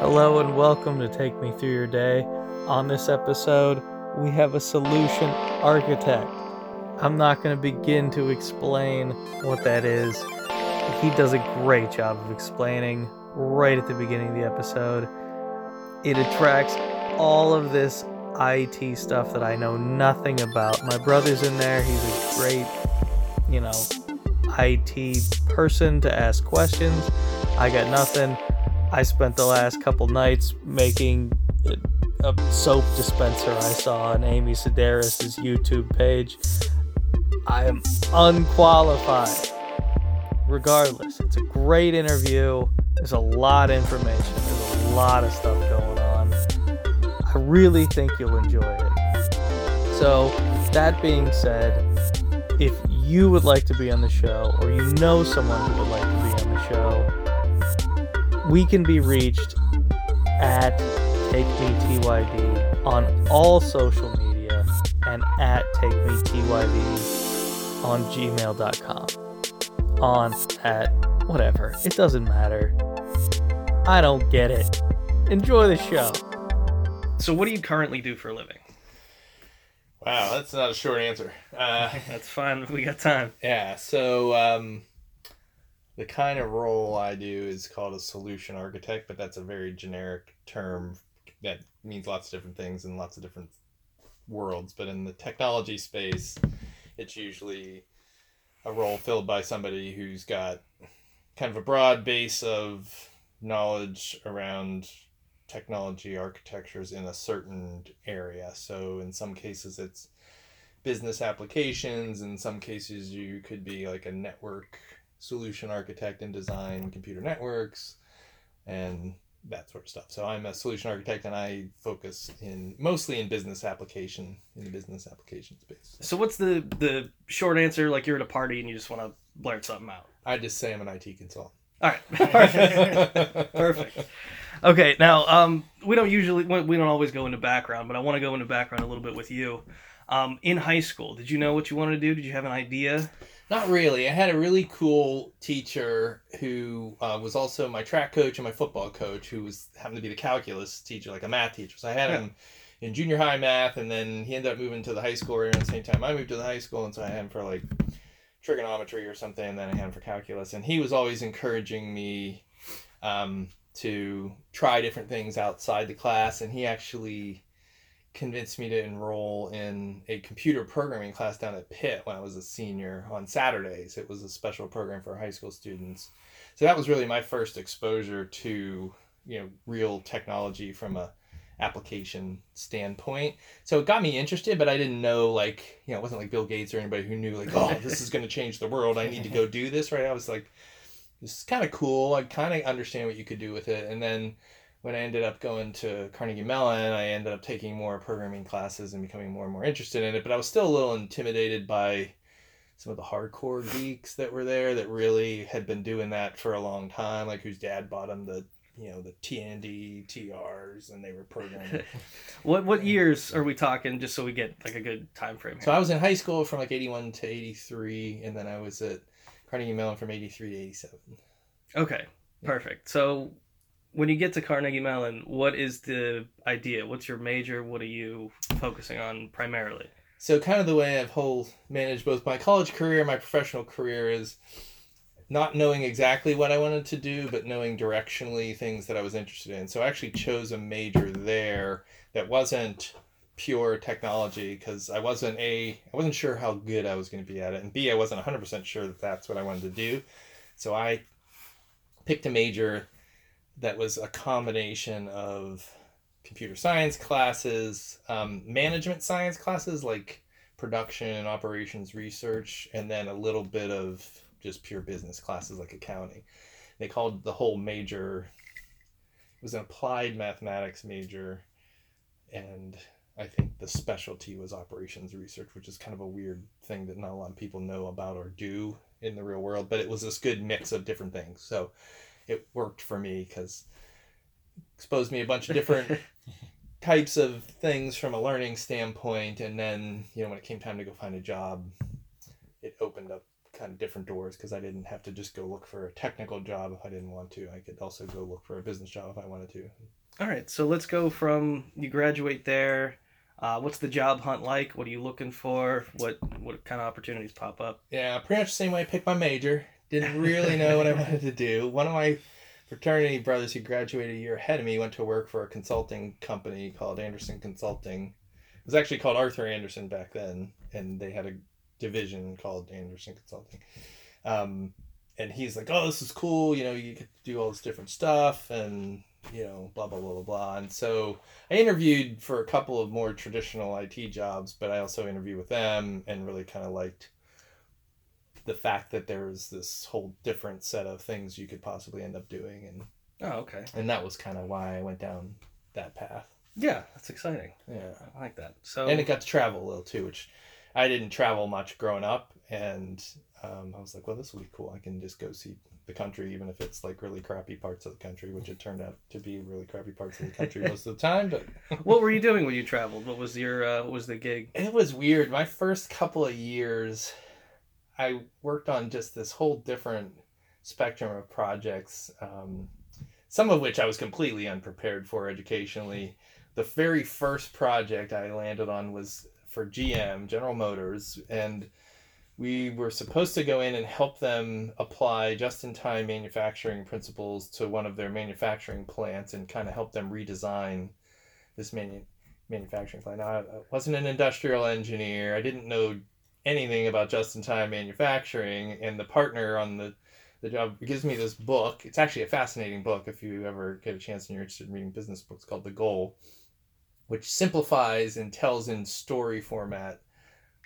Hello and welcome to Take Me Through Your Day. On this episode, we have a solution architect. I'm not going to begin to explain what that is. He does a great job of explaining right at the beginning of the episode. It attracts all of this IT stuff that I know nothing about. My brother's in there. He's a great, you know, IT person to ask questions. I got nothing. I spent the last couple nights making a soap dispenser I saw on Amy Sedaris' YouTube page. I am unqualified. Regardless, it's a great interview. There's a lot of information. There's a lot of stuff going on. I really think you'll enjoy it. So, that being said, if you would like to be on the show or you know someone who would like we can be reached at Take Me TYD on all social media and at Take Me TYD on gmail.com. On, at, whatever. It doesn't matter. I don't get it. Enjoy the show. So, what do you currently do for a living? Wow, that's not a short answer. Uh, That's fine. We got time. yeah, so um, the kind of role I do is called a solution architect, but that's a very generic term that means lots of different things in lots of different worlds. But in the technology space, it's usually a role filled by somebody who's got kind of a broad base of knowledge around technology architectures in a certain area. So in some cases it's business applications, in some cases you could be like a network solution architect and design computer networks and that sort of stuff. So I'm a solution architect and I focus in mostly in business application in the business application space. So, what's the the short answer? Like you're at a party and you just want to blurt something out. I just say I'm an IT consultant. All right, perfect, perfect. Okay, now um, we don't usually we don't always go into background, but I want to go into background a little bit with you. Um, in high school, did you know what you wanted to do? Did you have an idea? Not really. I had a really cool teacher who uh, was also my track coach and my football coach, who was happened to be the calculus teacher, like a math teacher. So I had him in junior high math, and then he ended up moving to the high school right around the same time I moved to the high school, and so I had him for like trigonometry or something, and then I had him for calculus. And he was always encouraging me um, to try different things outside the class, and he actually convinced me to enroll in a computer programming class down at Pitt when I was a senior on Saturdays. It was a special program for high school students. So that was really my first exposure to, you know, real technology from a application standpoint. So it got me interested, but I didn't know like, you know, it wasn't like Bill Gates or anybody who knew like, oh, this is going to change the world. I need to go do this, right? I was like this is kind of cool. I kind of understand what you could do with it. And then when I ended up going to Carnegie Mellon, I ended up taking more programming classes and becoming more and more interested in it. But I was still a little intimidated by some of the hardcore geeks that were there that really had been doing that for a long time, like whose dad bought them the you know the TND TRs and they were programming. what what years are we talking? Just so we get like a good time frame. Here. So I was in high school from like eighty one to eighty three, and then I was at Carnegie Mellon from eighty three to eighty seven. Okay, perfect. So when you get to Carnegie Mellon, what is the idea? What's your major? What are you focusing on primarily? So kind of the way I've whole managed both my college career and my professional career is not knowing exactly what I wanted to do, but knowing directionally things that I was interested in. So I actually chose a major there that wasn't pure technology because I wasn't a I wasn't sure how good I was going to be at it, and B I wasn't hundred percent sure that that's what I wanted to do. So I picked a major that was a combination of computer science classes, um, management science classes like production and operations research, and then a little bit of just pure business classes like accounting. They called the whole major it was an applied mathematics major and I think the specialty was operations research, which is kind of a weird thing that not a lot of people know about or do in the real world, but it was this good mix of different things. So it worked for me because exposed me a bunch of different types of things from a learning standpoint and then you know when it came time to go find a job it opened up kind of different doors because I didn't have to just go look for a technical job if I didn't want to. I could also go look for a business job if I wanted to. All right, so let's go from you graduate there. Uh, what's the job hunt like? What are you looking for? What what kind of opportunities pop up? Yeah, pretty much the same way I picked my major. Didn't really know what I wanted to do. One of my fraternity brothers who graduated a year ahead of me went to work for a consulting company called Andersen Consulting. It was actually called Arthur Andersen back then, and they had a division called Andersen Consulting. Um, and he's like, "Oh, this is cool. You know, you get to do all this different stuff, and you know, blah blah blah blah blah." And so I interviewed for a couple of more traditional IT jobs, but I also interviewed with them and really kind of liked the fact that there's this whole different set of things you could possibly end up doing, and Oh, okay. and that was kind of why I went down that path. Yeah, that's exciting. Yeah I like that. So and it got to travel a little too, which I didn't travel much growing up, and um, I was like, well, this will be cool. I can just go see the country, even if it's like really crappy parts of the country, which it turned out to be really crappy parts of the country most of the time. But what were you doing when you traveled? What was your uh, what was the gig? it was weird. My first couple of years, I worked on just this whole different spectrum of projects, um, some of which I was completely unprepared for educationally. The very first project I landed on was for GM, General Motors, and we were supposed to go in and help them apply just in time manufacturing principles to one of their manufacturing plants and kind of help them redesign this manu- manufacturing plant. Now, I I wasn't an industrial engineer. I didn't know anything about just in time manufacturing. And the partner on the, the job gives me this book. It's actually a fascinating book if you ever get a chance and you're interested in reading business books called The Goal, which simplifies and tells in story format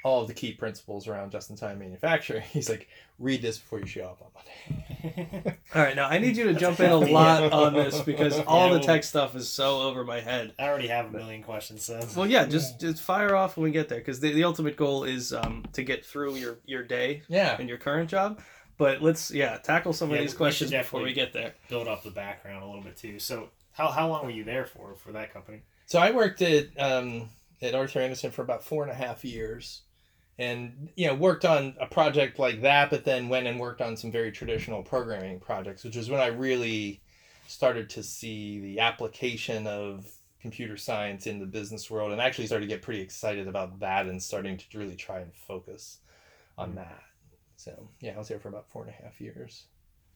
all of the key principles around just in time manufacturing. He's like, read this before you show up on Monday. All right, now I need you to That's jump a in a healthy- lot on this because all Yeah, the well- tech stuff is so over my head. I already have a million questions, so. Well, yeah, just just fire off when we get there because the, the ultimate goal is um, to get through your your day yeah. in your current job. But let's yeah tackle some Yeah, of these questions before we get there. build up the background a little bit too. So, how, how long were you there for for that company? So I worked at um, at Arthur Andersen for about four and a half years, and you know worked on a project like that, but then went and worked on some very traditional programming projects, which is when I really started to see the application of computer science in the business world, and actually started to get pretty excited about that and starting to really try and focus on hmm. that. So yeah, I was there for about four and a half years.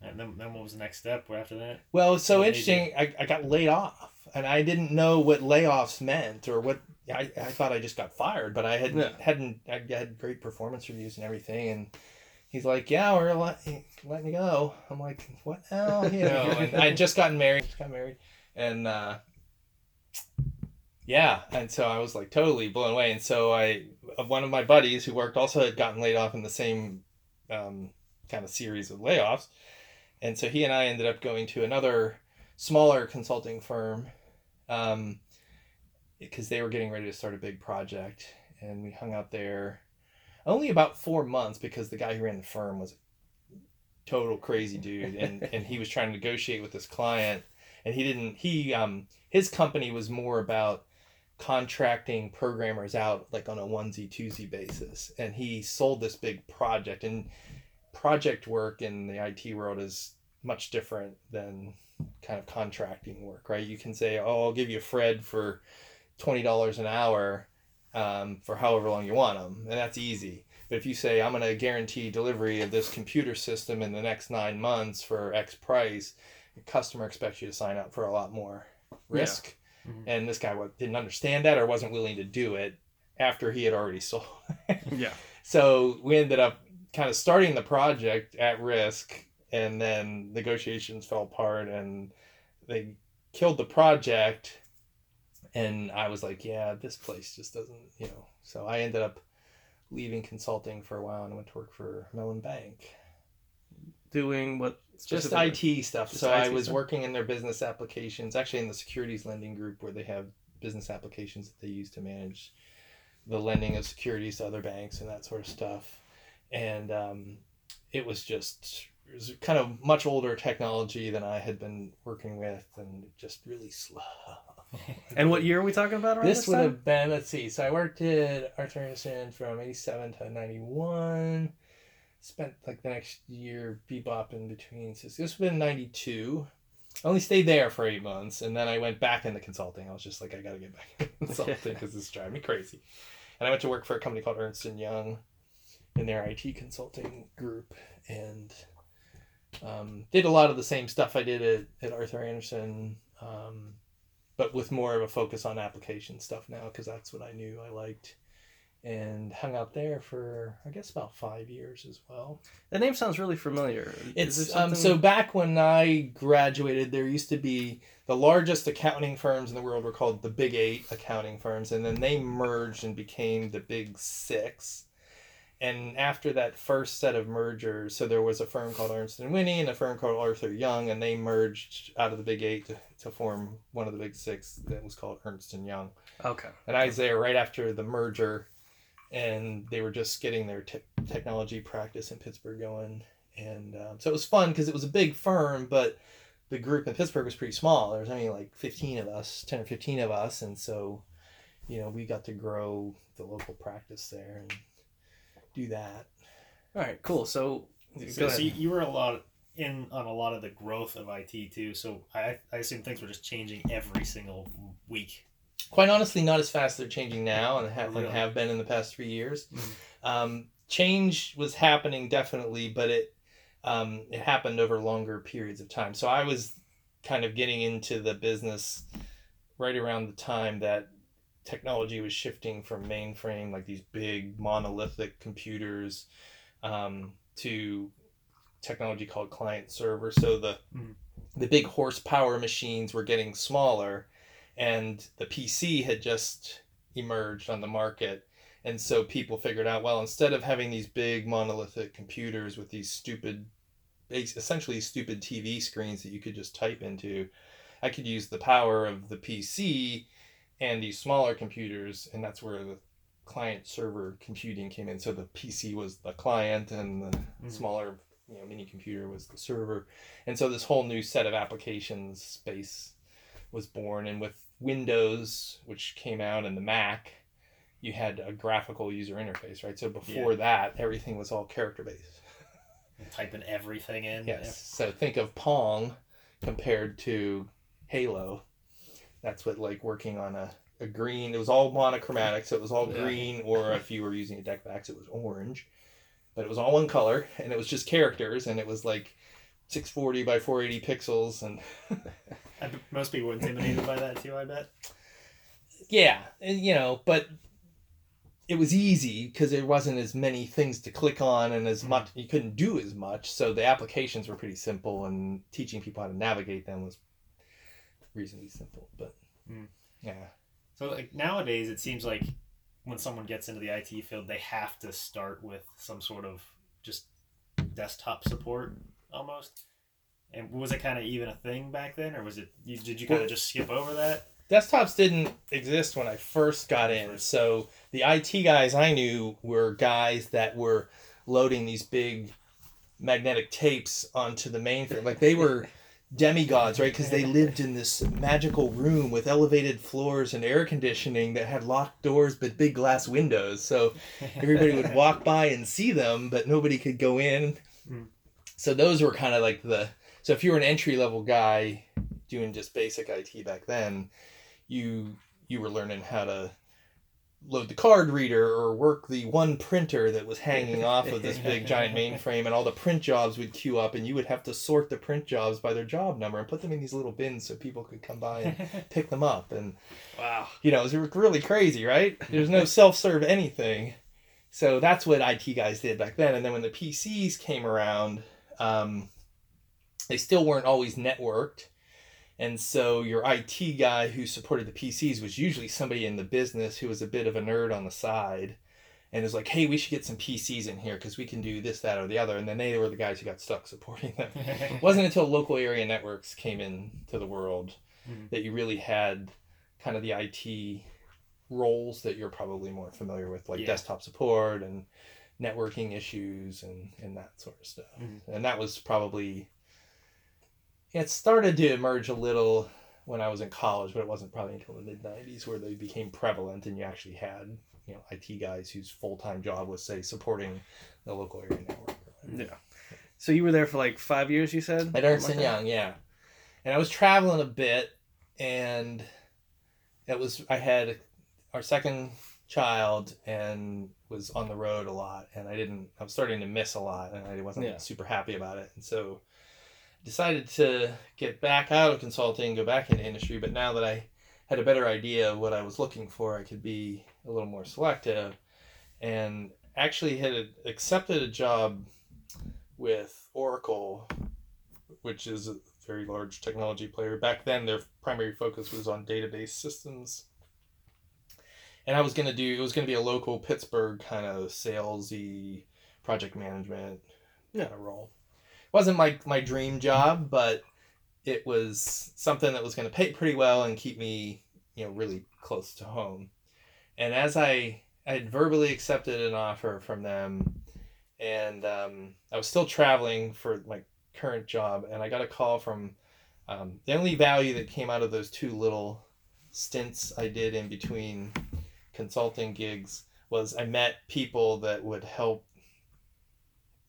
And then, then what was the next step after that? Well, it's so What interesting. I, I got laid off, and I didn't know what layoffs meant or what. I, I thought I just got fired, but I had Yeah. hadn't. I had great performance reviews and everything, and he's like, "Yeah, we're let, letting you go." I'm like, "What now?" You know, and I had just gotten married. Just got married, and uh, yeah, and so I was like totally blown away. And so I, one of my buddies who worked also had gotten laid off in the same um, kind of series of layoffs. And so he and I ended up going to another smaller consulting firm um, because they were getting ready to start a big project. And we hung out there only about four months because the guy who ran the firm was a total crazy dude. And, and he was trying to negotiate with this client. And he didn't, he, um, his company was more about contracting programmers out like on a onesie twosie basis. And he sold this big project. And project work in the IT world is much different than kind of contracting work, right? You can say, "Oh, I'll give you Fred for twenty dollars an hour um, for however long you want them," and that's easy. But if you say, "I'm going to guarantee delivery of this computer system in the next nine months for X price," the customer expects you to sign up for a lot more risk. Mhm. And this guy didn't understand that or wasn't willing to do it after he had already sold. Yeah. So we ended up kind of starting the project at risk, and then negotiations fell apart, and they killed the project. And I was like, yeah, this place just doesn't, you know. So I ended up leaving consulting for a while and went to work for Mellon Bank. Doing what? Just? IT stuff. Just so I was stuff? working in their business applications, actually in the securities lending group where they have business applications that they use to manage the lending of securities to other banks and that sort of stuff. And um, it was just it was kind of much older technology than I had been working with, and just really slow. And what year are we talking about? This this would time? have been let's see. So I worked at Arthur Andersen from '87 to '91. spent like the next year bebopping between. So this have been '92. I only stayed there for eight months, and then I went back into consulting. I was just like, I gotta get back into consulting because this is driving me crazy. And I went to work for a company called Ernst and Young in their IT consulting group, and um, did a lot of the same stuff I did at, at Arthur Andersen, um, but with more of a focus on application stuff now because that's what I knew I liked. And hung out there for I guess about five years as well. That name sounds really familiar. It's um, so back when I graduated, there used to be the largest accounting firms in the world were called the Big Eight accounting firms, and then they merged and became the Big Six. And after that first set of mergers, so there was a firm called Ernst and Whinney and a firm called Arthur Young, and they merged out of the Big Eight to, to form one of the Big Six that was called Ernst and Young. Okay. And I was there right after the merger, and they were just getting their te- technology practice in Pittsburgh going. And um, so it was fun because it was a big firm, but the group in Pittsburgh was pretty small. There was only like 15 of us, 10 or 15 of us. And so, you know, we got to grow the local practice there and do that. All right. Cool. So, So, so you, were a lot in on a lot of the growth of IT too. So I I assume things were just changing every single week. Quite honestly, not as fast as they're changing now and have, Really? have been in the past three years. Mhm. Um, change was happening definitely, but it um, it happened over longer periods of time. So I was kind of getting into the business right around the time that technology was shifting from mainframe, like these big monolithic computers, um, to technology called client server. So the Mhm. the big horsepower machines were getting smaller, and the PC had just emerged on the market. And so people figured out, well, instead of having these big monolithic computers with these stupid, essentially stupid TV screens that you could just type into, I could use the power of the PC and these smaller computers, and that's where the client server computing came in. So the PC was the client, and the Mhm. smaller, you know, mini computer was the server, and so this whole new set of applications space was born. And with Windows, which came out, and the Mac, you had a graphical user interface, right? So before that, everything was all character based. Typing everything in. Yes. So think of Pong compared to Halo. That's what like working on a, a green. It was all monochromatic, so it was all Yeah. green, or if you were using a DEC VAX, it was orange. But it was all one color, and it was just characters, and it was like 640 by 480 pixels, and I most people were intimidated by that too. I bet. yeah, and, you know, but it was easy because there wasn't as many things to click on and as Mhm. much you couldn't do as much so the applications were pretty simple and teaching people how to navigate them was reasonably simple but Mm. yeah So like nowadays, it seems like when someone gets into the IT field, they have to start with some sort of just desktop support almost. And was it kind of even a thing back then, or was it? You, did you kind of just skip over that? desktops didn't exist when i first got in so the it guys i knew were guys that were loading these big magnetic tapes onto the mainframe like they were demigods right? Because they lived in this magical room with elevated floors and air conditioning that had locked doors but big glass windows. So everybody would walk by and see them but nobody could go in. Mm. so those were kind of like the so if you were an entry level guy doing just basic it back then you you were learning how to load the card reader or work the one printer that was hanging off of this big giant mainframe and all the print jobs would queue up and you would have to sort the print jobs by their job number and put them in these little bins so people could come by and pick them up and Wow. you know, it was really crazy, right? There's no self-serve anything. So that's what IT guys did back then. And then when the PCs came around, um, they still weren't always networked. And so your IT guy who supported the PCs was usually somebody in the business who was a bit of a nerd on the side and was like, hey, we should get some PCs in here because we can do this, that, or the other. And then they were the guys who got stuck supporting them. It wasn't until local area networks came into the world Mhm. that you really had kind of the IT roles that you're probably more familiar with, like Yeah. desktop support and networking issues and, and that sort of stuff. Mhm. And that was probably, it started to emerge a little when I was in college, but it wasn't probably until the mid 90s where they became prevalent and you actually had, you know, IT guys whose full time job was, say, supporting the local area network Yeah. So you were there for like five years, you said? At Ernst and Young, yeah. And I was traveling a bit, and it was I had our second child and was on the road a lot, and I didn't. I was starting to miss a lot, and I wasn't Yeah. super happy about it, and so decided to get back out of consulting, go back into industry. But now that I had a better idea of what I was looking for, I could be a little more selective, and actually had accepted a job with Oracle, which is a very large technology player. Back then, their primary focus was on database systems. And I was gonna do it was gonna be a local Pittsburgh kind of salesy project management Yeah. kind of role. Wasn't my my dream job, but it was something that was gonna pay pretty well and keep me you know really close to home. And as I I had verbally accepted an offer from them, and um, I was still traveling for my current job, and I got a call from um, the only value that came out of those two little stints I did in between consulting gigs was I met people that would help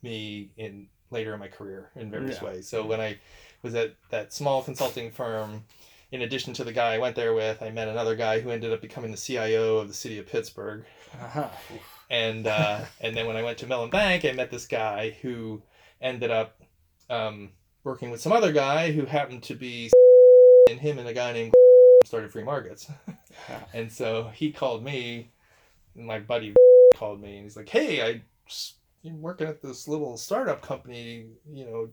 me in later in my career in various Yeah. ways. So when I was at that small consulting firm, in addition to the guy I went there with, I met another guy who ended up becoming the CIO of the city of Pittsburgh Uh-huh. and uh, and then when I went to Mellon Bank, I met this guy who ended up um, working with some other guy who happened to be and him and a guy named started FreeMarkets, and so he called me, and my buddy called me, and he's like, "Hey, I I'm working at this little startup company. You know,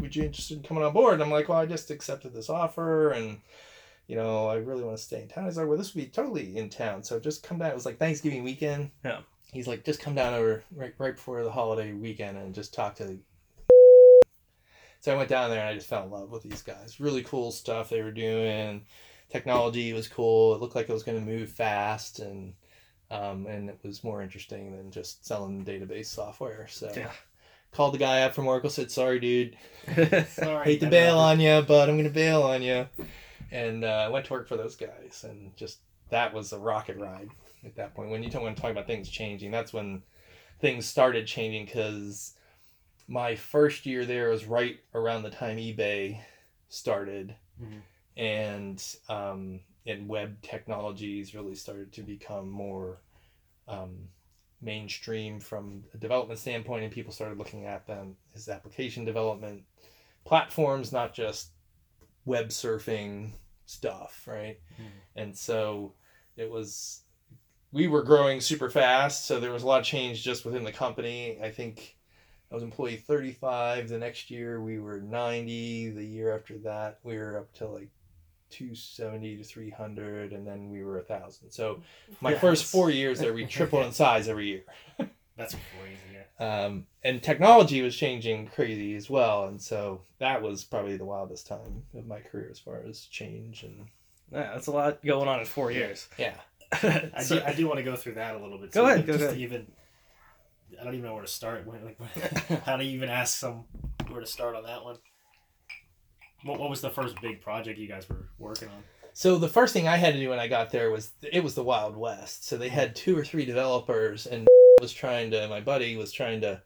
would you interested in coming on board?" And I'm like, "Well, I just accepted this offer, and." You know, I really want to stay in town. He's like, well, this would be totally in town. So just come down. It was like Thanksgiving weekend Yeah. he's like, just come down over right right before the holiday weekend and just talk to. The... So I went down there and I just fell in love with these guys. Really cool stuff they were doing. Technology was cool. It looked like it was going to move fast and um, and it was more interesting than just selling database software. So Yeah. called the guy up from Oracle, said, "Sorry, dude, Sorry, hate to bail on you, but I'm gonna bail on you. And uh, I went to work for those guys, and just that was a rocket ride at that point. When you don't want to talk about things changing, that's when things started changing because my first year there was right around the time eBay started, Mhm. and um, and web technologies really started to become more um, mainstream from a development standpoint, and people started looking at them as application development platforms, not just web surfing stuff, right? Mhm. And so it was, we were growing super fast. So there was a lot of change just within the company. I think I was employee 35. The next year we were 90. The year after that we were up to like 270 to 300. And then we were a thousand. So my Yeah, first four years there, we tripled in size every year. That's crazy. Yeah. Um, and technology was changing crazy as well. And so that was probably the wildest time of my career as far as change and Yeah, that's a lot going on in four years. yeah. I, So- do, I do want to go through that a little bit. Go ahead, go just ahead. Even, I don't even know where to start. When, like, how do you even ask some where to start on that one? What, what was the first big project you guys were working on? So the first thing I had to do when I got there was it was the Wild West. So they had two or three developers, and was trying to my buddy was trying to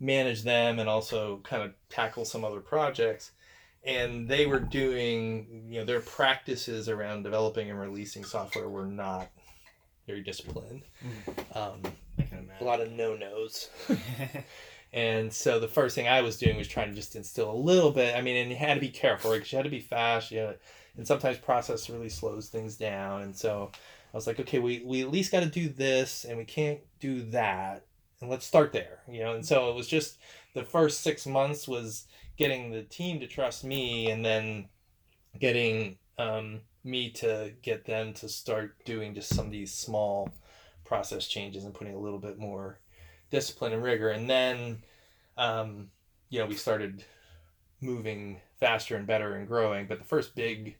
manage them and also kind of tackle some other projects. And they were doing, you know, their practices around developing and releasing software were not very disciplined. Um, I can imagine. a lot of no nos. And so the first thing I was doing was trying to just instill a little bit. I mean, and you had to be careful, right? Because you had to be fast. You had, and sometimes process really slows things down. And so I was like, okay, we, we at least got to do this, and we can't do that, and let's start there, you know. And so it was just the first six months was getting the team to trust me, and then getting um, me to get them to start doing just some of these small process changes and putting a little bit more discipline and rigor. And then, um, you know, we started moving faster and better and growing. But the first big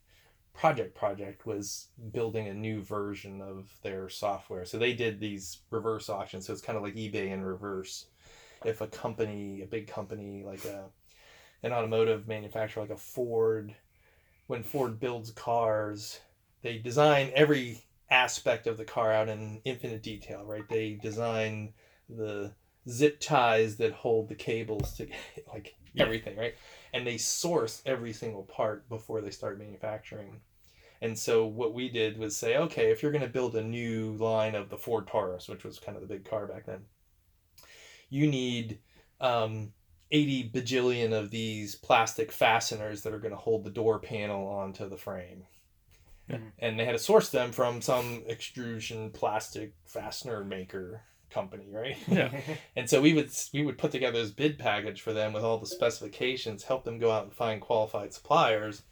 project project was building a new version of their software. So they did these reverse auctions. So it's kind of like eBay in reverse. If a company, a big company like a an automotive manufacturer like a Ford, when Ford builds cars, they design every aspect of the car out in infinite detail, right? They design the zip ties that hold the cables to like Yeah. everything, right? And they source every single part before they start manufacturing. And so what we did was say, okay, if you're going to build a new line of the Ford Taurus, which was kind of the big car back then, you need um, 80 bajillion of these plastic fasteners that are going to hold the door panel onto the frame. Mhm. And they had to source them from some extrusion plastic fastener maker company, right? Yeah. And so we would we would put together this bid package for them with all the specifications, help them go out and find qualified suppliers,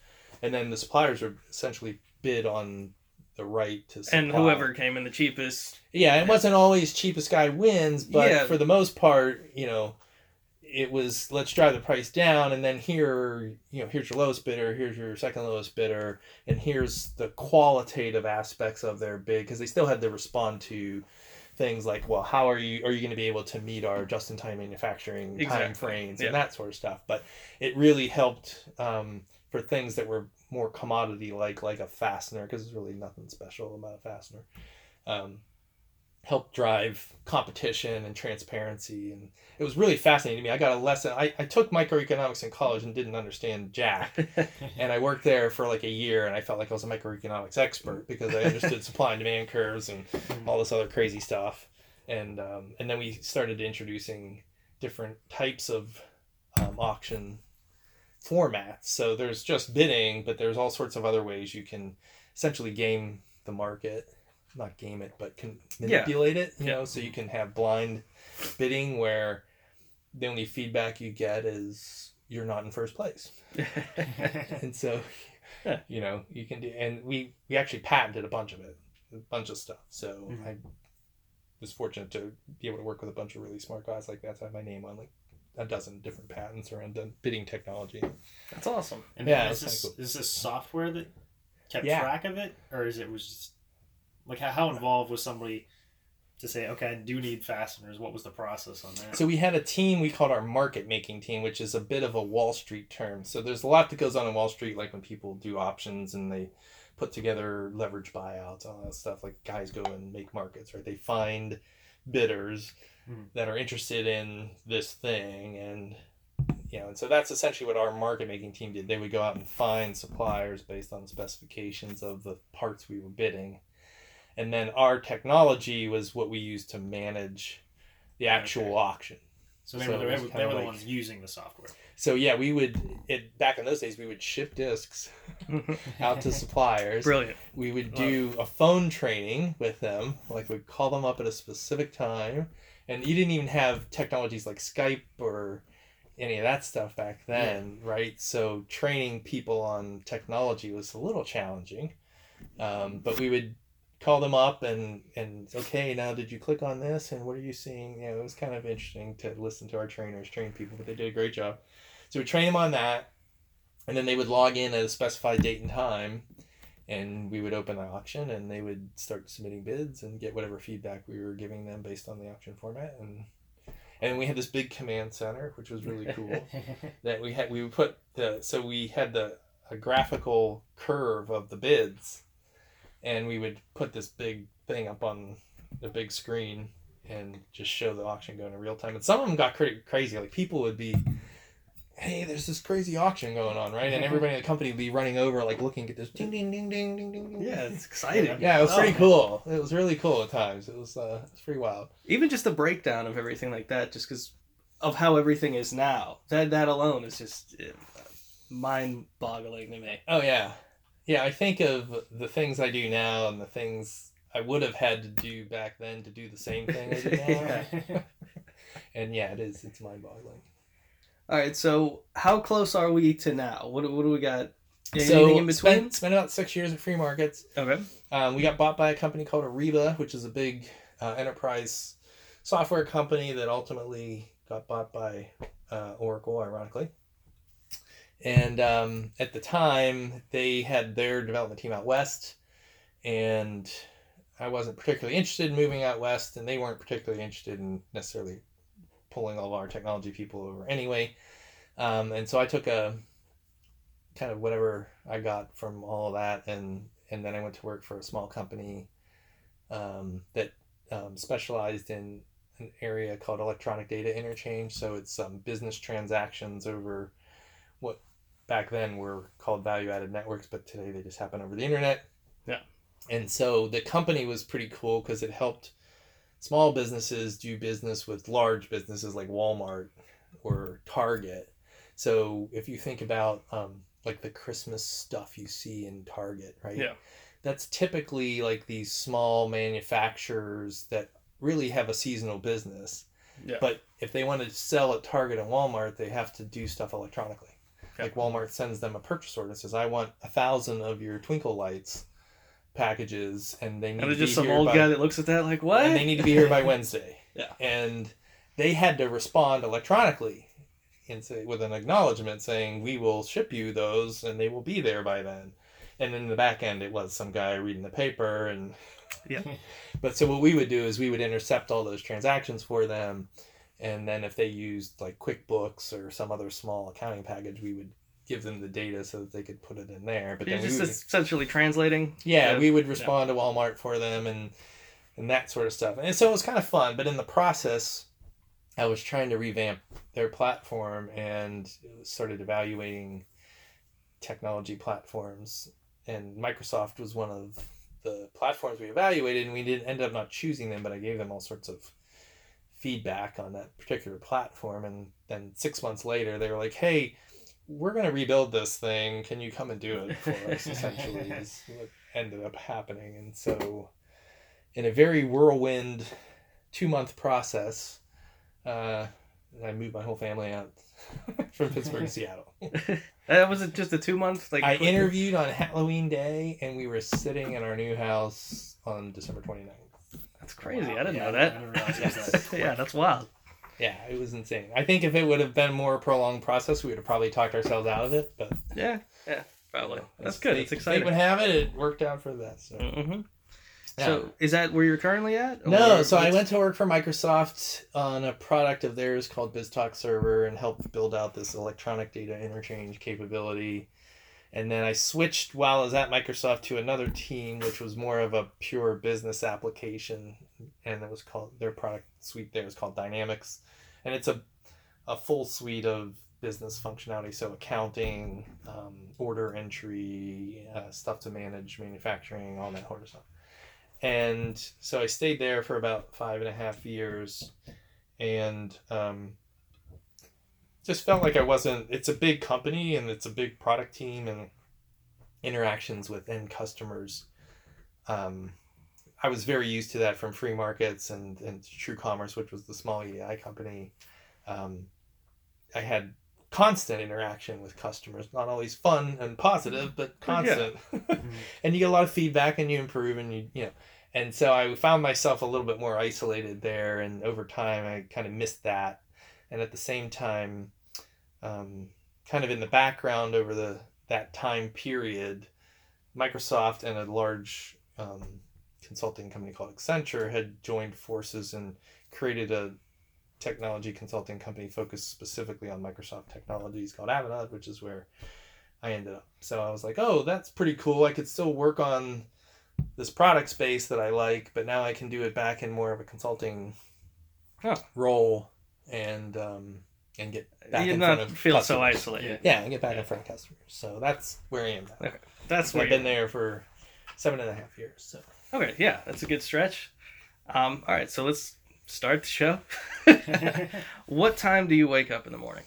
and then the suppliers would essentially bid on the right to supply. and whoever came in the cheapest. Yeah, it wasn't always cheapest guy wins, but Yeah. for the most part, you know, it was let's drive the price down, and then here, you know, here's your lowest bidder, here's your second lowest bidder, and here's the qualitative aspects of their bid because they still had to respond to things like, well, how are you are you going to be able to meet our just-in-time manufacturing Exactly. time frames Yeah. and that sort of stuff? But it really helped um, for things that were more commodity like like a fastener because there's really nothing special about a fastener. Um, helped drive competition and transparency and it was really fascinating to me. I got a lesson i, I took microeconomics in college and didn't understand jack and i worked there for like a year and i felt like i was a microeconomics expert because i understood supply and demand curves and all this other crazy stuff. And um, and then we started introducing different types of um, auction formats. So there's just bidding but there's all sorts of other ways you can essentially game the market not game it but can Yeah. manipulate it you Yeah. know so you can have blind bidding where the only feedback you get is you're not in first place and so Yeah. you know you can do and we we actually patented a bunch of it a bunch of stuff so Mhm. i was fortunate to be able to work with a bunch of really smart guys like that to have my name on like a dozen different patents around the bidding technology That's awesome. And Yeah, is this kinda is this software that kept Yeah. track of it, or is it was just like how, how involved was somebody to say, okay, I do need fasteners? What was the process on that? so we had a team we called our market making team which is a bit of a wall street term so there's a lot that goes on in wall street like when people do options and they put together leverage buyouts all that stuff like guys go and make markets right they find bidders Mhm. that are interested in this thing and you know and so that's essentially what our market making team did they would go out and find suppliers based on the specifications of the parts we were bidding and then our technology was what we used to manage the actual Okay. auction. So they were, they were, they were the ones using the software. so yeah we would it back in those days we would ship discs out to suppliers. Brilliant. we would Love do a phone training with them like we'd call them up at a specific time. And you didn't even have technologies like skype or any of that stuff back then right? So training people on technology was a little challenging. Um, but we would call them up and and okay now did you click on this? And what are you seeing? You know it was kind of interesting to listen to our trainers train people but they did a great job. So we train them on that and then they would log in at a specified date and time and we would open the auction and they would start submitting bids and get whatever feedback we were giving them based on the auction format and and we had this big command center which was really cool that we had we would put the so we had the a graphical curve of the bids and we would put this big thing up on the big screen and just show the auction going in real time. And some of them got pretty crazy. Like people would be hey there's this crazy auction going on right? And everybody in the company would be running over like looking at this ding ding ding ding ding ding ding. Yeah, it's exciting. yeah it was Oh, pretty cool. It was really cool at times. It was uh it was pretty wild. Even just the breakdown of everything like that, just because of how everything is now. That that alone is just uh, mind-boggling to me. Oh yeah, yeah. I think of the things I do now and the things I would have had to do back then to do the same thing I do now. Yeah. And yeah, it is. It's mind-boggling. All right, so how close are we to now? What do- what do we got? Anything so in between? Spent, spent about six years at FreeMarkets. Okay. Um, we got bought by a company called Ariba, which is a big uh, enterprise software company that ultimately got bought by uh, Oracle, ironically. And um, at the time, they had their development team out west, and I wasn't particularly interested in moving out west, and they weren't particularly interested in necessarily pulling all of our technology people over anyway. Um, and so I took a kind of whatever I got from all of that, and and then I went to work for a small company um, that um, specialized in an area called electronic data interchange. So it's um, business transactions over what back then were called value added networks, but today they just happen over the internet. Yeah. And so the company was pretty cool because it helped small businesses do business with large businesses like Walmart or Target. So if you think about um, like the Christmas stuff you see in Target, right? Yeah. That's typically like these small manufacturers that really have a seasonal business. Yeah. But if they want to sell at Target and Walmart, they have to do stuff electronically. Like Walmart sends them a purchase order and says, "I want a thousand of your Twinkle Lights packages," and they need And to there's be just some here old by- guy that looks at that like, what? and they need to be here by Wednesday. Yeah. And they had to respond electronically and say with an acknowledgement saying we will ship you those and they will be there by then. And in the back end it was some guy reading the paper and Yeah. but so what we would do is we would intercept all those transactions for them and then if they used like QuickBooks or some other small accounting package we would give them the data so that they could put it in there. But You're then just would, essentially translating. yeah, Yeah. we would respond to Walmart for them and and that sort of stuff. And so it was kind of fun, but in the process I was trying to revamp their platform and started evaluating technology platforms and Microsoft was one of the platforms we evaluated and we didn't end up not choosing them, but I gave them all sorts of feedback on that particular platform and then 6 months later they were like, "Hey, we're going to rebuild this thing. Can you come and do it for us?" essentially is what ended up happening. And so in a very whirlwind 2-month process, uh, I moved my whole family out from Pittsburgh to Seattle. That was it just a two month like I interviewed on Halloween Day, and we were sitting in our new house on December 29th. That's crazy. Wow. I didn't Yeah, know I didn't that. realize that yeah, that's wild. Yeah, it was insane. I think if it would have been a more prolonged process, we would have probably talked ourselves out of it. But Yeah, yeah, probably. That's good. fate- It's exciting. would have it, it worked out for that. So. hmm Yeah. So, is that where you're currently at? No, so I went to work for Microsoft on a product of theirs called BizTalk Server and helped build out this electronic data interchange capability. And then I switched while I was at Microsoft to another team, which was more of a pure business application, and it was called their product suite there is called Dynamics, and it's a a full suite of business functionality, so accounting, um, order entry, uh, stuff to manage manufacturing, all that sort of stuff. And so I stayed there for about five and a half years, and um, just felt like I wasn't. It's a big company and it's a big product team and interactions with end customers. Um, I was very used to that from FreeMarkets and and TrueCommerce, which was the small EDI company. Um, I had constant interaction with customers, not always fun and positive, but constant. and you get a lot of feedback and you improve and you you know and so i found myself a little bit more isolated there and over time i kind of missed that and at the same time um, kind of in the background over the that time period microsoft and a large um, consulting company called accenture had joined forces and created a technology consulting company focused specifically on microsoft technologies called avanade which is where I ended up. So I was like, oh, that's pretty cool. I could still work on this product space that I like, but now I can do it back in more of a consulting Huh. role and um, and get back You're in front of feel so customers. isolated. Yeah, and get back in front of customers. So that's where I am now. That's So where I've been there for seven and a half years. So Okay, yeah, that's a good stretch. Um, all right, so let's start the show. what time do you wake up in the morning?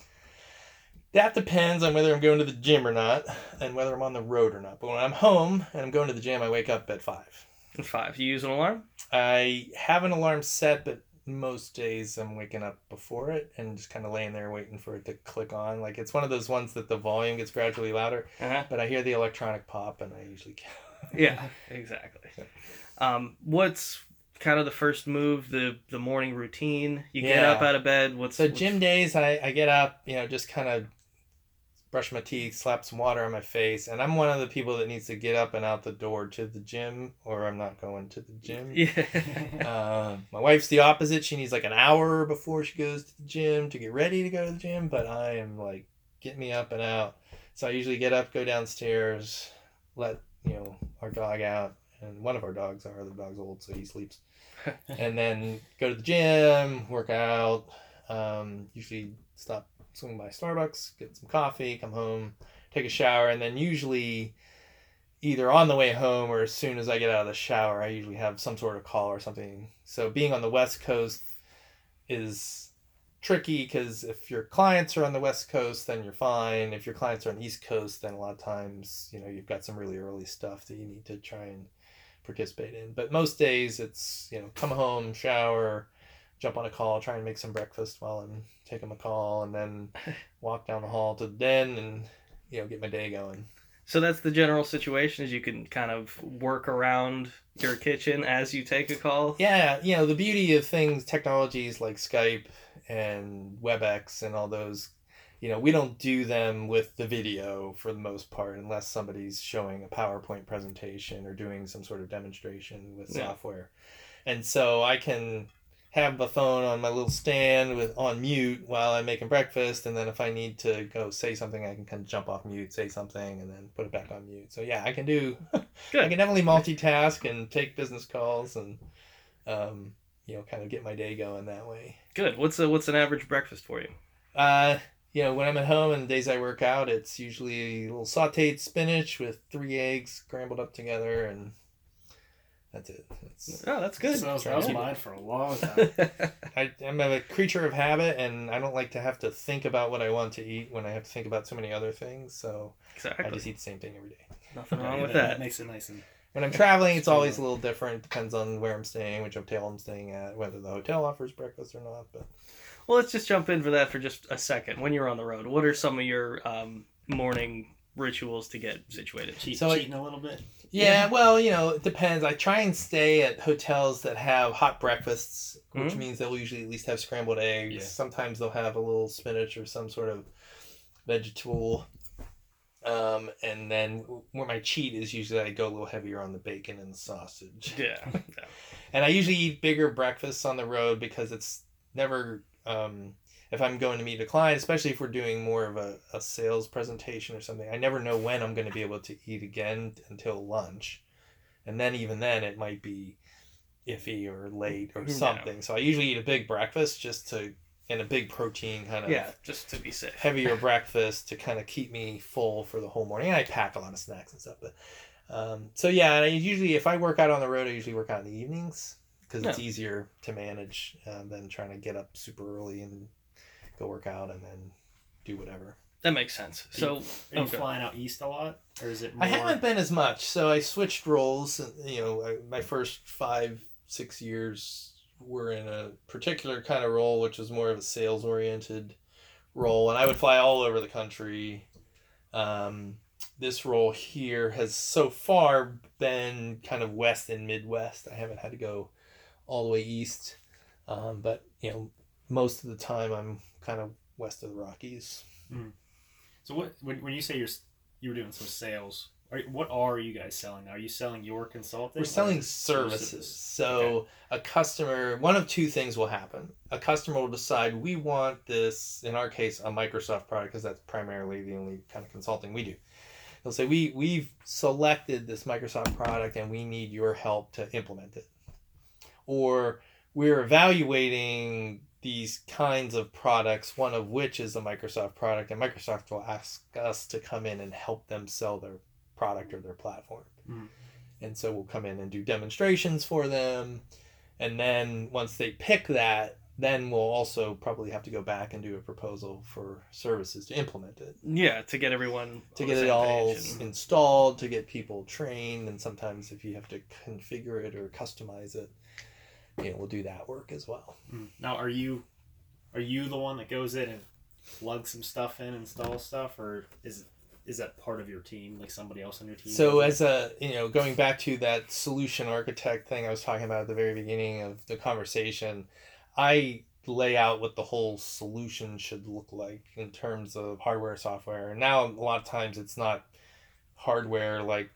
that depends on whether I'm going to the gym or not, and whether I'm on the road or not. But when I'm home and I'm going to the gym, I wake up at five. At five. You use an alarm? I have an alarm set, but most days I'm waking up before it and just kind of laying there waiting for it to click on. Like it's one of those ones that the volume gets gradually louder, Uh-huh. but I hear the electronic pop and I usually Yeah, exactly. Um, what's kind of the first move, the the morning routine? You get Yeah. up out of bed. What's So what's- gym days, I, I get up, you know, just kind of brush my teeth, slap some water on my face, and I'm one of the people that needs to get up and out the door to the gym, or I'm not going to the gym. Yeah. Uh, my wife's the opposite. She needs like an hour before she goes to the gym to get ready to go to the gym, but I am like, get me up and out. So I usually get up, go downstairs, let you know our dog out, and one of our dogs, our other dog's old, so he sleeps. and then go to the gym, work out. Um, usually stop, swing by Starbucks, get some coffee, come home, take a shower, and then usually either on the way home or as soon as I get out of the shower, I usually have some sort of call or something. So being on the West Coast is tricky because if your clients are on the West Coast, then you're fine. If your clients are on the East Coast, then a lot of times, you know, you've got some really early stuff that you need to try and participate in. But most days it's, you know, come home, shower, jump on a call, try and make some breakfast while I'm taking a call, and then walk down the hall to the den and, you know, get my day going. So that's the general situation is you can kind of work around your kitchen as you take a call. Yeah, you know, the beauty of things, technologies like Skype and WebEx and all those, you know, we don't do them with the video for the most part unless somebody's showing a PowerPoint presentation or doing some sort of demonstration with Yeah. software. And so I can have the phone on my little stand with on mute while I'm making breakfast and then if I need to go say something I can kind of jump off mute, say something and then put it back on mute. So yeah, I can do Good. I can definitely multitask and take business calls and um, you know, kind of get my day going that way. Good. What's a what's an average breakfast for you? Uh, you know, when I'm at home and the days I work out, it's usually a little sauteed spinach with three eggs scrambled up together, and that's it. It's, Oh, that's good. So that was, that was Yeah. mine for a long time. I, I'm a creature of habit, and I don't like to have to think about what I want to eat when I have to think about so many other things. So I just eat the same thing every day. Nothing Yeah, wrong with that, that. makes it nice and When I'm traveling, it's always a little different. Depends on where I'm staying, which hotel I'm staying at, whether the hotel offers breakfast or not. But Well, let's just jump in for that for just a second. When you're on the road, what are some of your um, morning rituals to get situated? cheat, So cheating a little bit. Yeah, well, you know, it depends. I try and stay at hotels that have hot breakfasts, which Mhm. means they'll usually at least have scrambled eggs. Yeah. Sometimes they'll have a little spinach or some sort of vegetable. Um, and then where my cheat is usually I go a little heavier on the bacon and the sausage. Yeah. And I usually eat bigger breakfasts on the road because it's never um, if I'm going to meet a client, especially if we're doing more of a, a sales presentation or something, I never know when I'm going to be able to eat again until lunch. And then even then it might be iffy or late or something. So I usually eat a big breakfast just to and a big protein kind of yeah, just to be safe. heavier breakfast to kind of keep me full for the whole morning. And I pack a lot of snacks and stuff, but um, so yeah. And I usually, if I work out on the road, I usually work out in the evenings because it's easier to manage uh, than trying to get up super early and go work out and then do whatever. That makes sense. So, Are you Okay. flying out east a lot, or is it more? I haven't been as much, so I switched roles. You know, I, my first five, six years were in a particular kind of role, which was more of a sales oriented role, and I would fly all over the country. Um, this role here has so far been kind of west and midwest. I haven't had to go all the way east, um, but you know, most of the time I'm kind of west of the Rockies. Hmm. So what when, when you say you're you were doing some sales, are, what are you guys selling? Are you selling your consulting? We're selling your services. So a customer, one of two things will happen. A customer will decide we want this, in our case, a Microsoft product, because that's primarily the only kind of consulting we do. They'll say we we've selected this Microsoft product and we need your help to implement it, or we're evaluating these kinds of products, one of which is a Microsoft product, and Microsoft will ask us to come in and help them sell their product or their platform. Mhm. And so we'll come in and do demonstrations for them. And then once they pick that, then we'll also probably have to go back and do a proposal for services to implement it, yeah, to get everyone to get it all and- installed, to get people trained, and sometimes if you have to configure it or customize it, you know, we'll do that work as well. Mm. Now, are you are you the one that goes in and plugs some stuff in, install stuff, or is is that part of your team, like somebody else on your team? So as a you know, going back to that solution architect thing I was talking about at the very beginning of the conversation, I lay out what the whole solution should look like in terms of hardware software. And now a lot of times it's not hardware like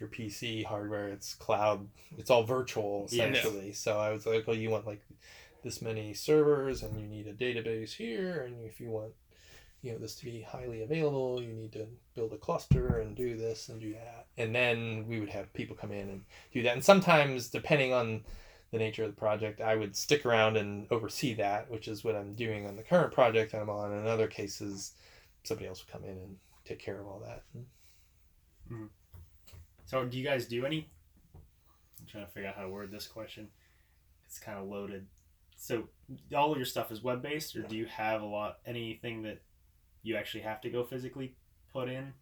your PC hardware, it's cloud, it's all virtual essentially. So I was like, oh, you want like this many servers and you need a database here and if you want you know this to be highly available you need to build a cluster and do this and do that. And then we would have people come in and do that. And sometimes depending on the nature of the project i would stick around and oversee that which is what i'm doing on the current project i'm on. In other cases somebody else would come in and take care of all that hmm. So, do you guys do any? I'm trying to figure out how to word this question. It's kind of loaded. So, all of your stuff is web based, or do you have a lot anything that you actually have to go physically put in?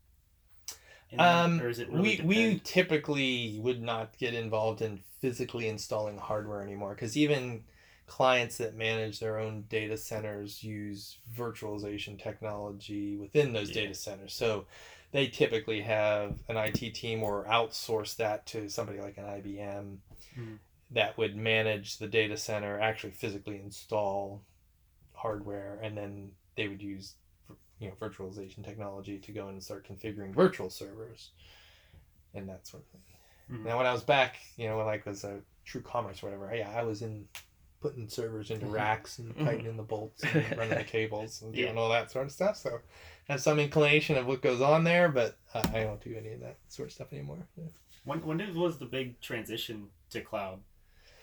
in? Um, or is it really we we typically would not get involved in physically installing hardware anymore because even clients that manage their own data centers use virtualization technology within those Yeah. data centers. So they typically have an IT team or outsource that to somebody like an IBM Mhm. that would manage the data center, actually physically install hardware, and then they would use you know virtualization technology to go and start configuring virtual servers and that sort of thing. Mhm. Now, when I was back, you know, when like was a TrueCommerce or whatever, yeah, I was in putting servers into Mhm. racks and Mhm. tightening the bolts and running the cables and doing Yeah. all that sort of stuff. So, have some inclination of what goes on there, but uh, I don't do any of that sort of stuff anymore. Yeah. When when did, was the big transition to cloud?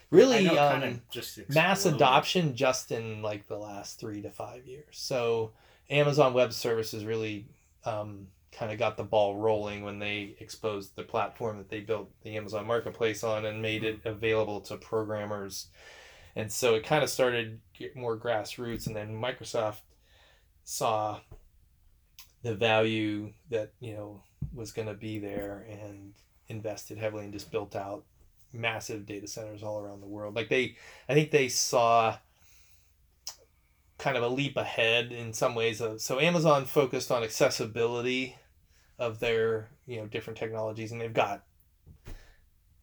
Really, I know it um, just mass adoption just in like the last three to five years. So Amazon Web Services really um, kind of got the ball rolling when they exposed the platform that they built the Amazon Marketplace on and made it available to programmers. And so it kind of started get more grassroots, and then Microsoft saw the value that you know was going to be there and invested heavily and just built out massive data centers all around the world. Like they, I think they saw kind of a leap ahead in some ways. Of, so Amazon focused on accessibility of their you know different technologies, and they've got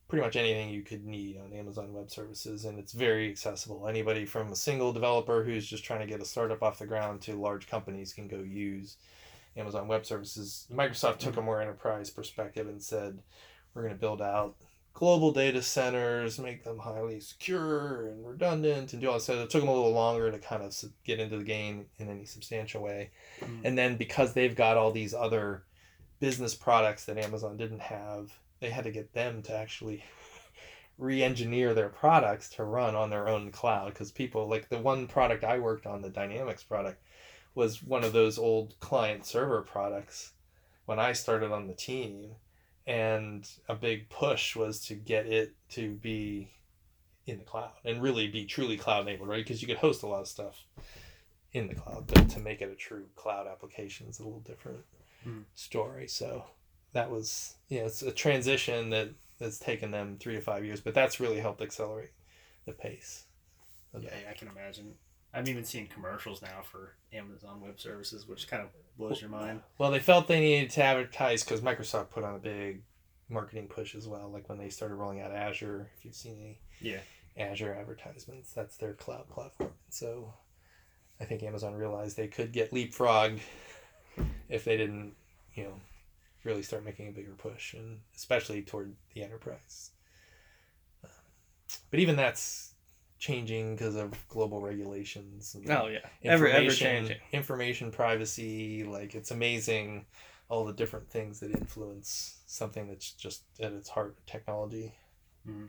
pretty much anything you could need on Amazon Web Services, and it's very accessible. Anybody from a single developer who's just trying to get a startup off the ground to large companies can go use Amazon Web Services. Microsoft took a more enterprise perspective and said, we're going to build out global data centers, make them highly secure and redundant, and do all that. So it took them a little longer to kind of get into the game in any substantial way. Mm. And then because they've got all these other business products that Amazon didn't have, they had to get them to actually re-engineer their products to run on their own cloud because people like the one product I worked on, the Dynamics product, was one of those old client server products when I started on the team and a big push was to get it to be in the cloud and really be truly cloud enabled, right? Because you could host a lot of stuff in the cloud, but to make it a true cloud application is a little different Hmm. story. So that was, you know, it's a transition that has taken them three to five years, but that's really helped accelerate the pace. of Yeah. I can imagine. I'm even seeing commercials now for Amazon Web Services, which kind of blows your mind. Well, they felt they needed to advertise because Microsoft put on a big marketing push as well. Like when they started rolling out Azure, if you've seen any Yeah. Azure advertisements, that's their cloud platform. So I think Amazon realized they could get leapfrogged if they didn't, you know, really start making a bigger push, and especially toward the enterprise. Um, But even that's changing because of global regulations. and- Oh yeah, ever ever information- changing. information privacy like it's amazing all the different things that influence something that's just at its heart technology Mhm.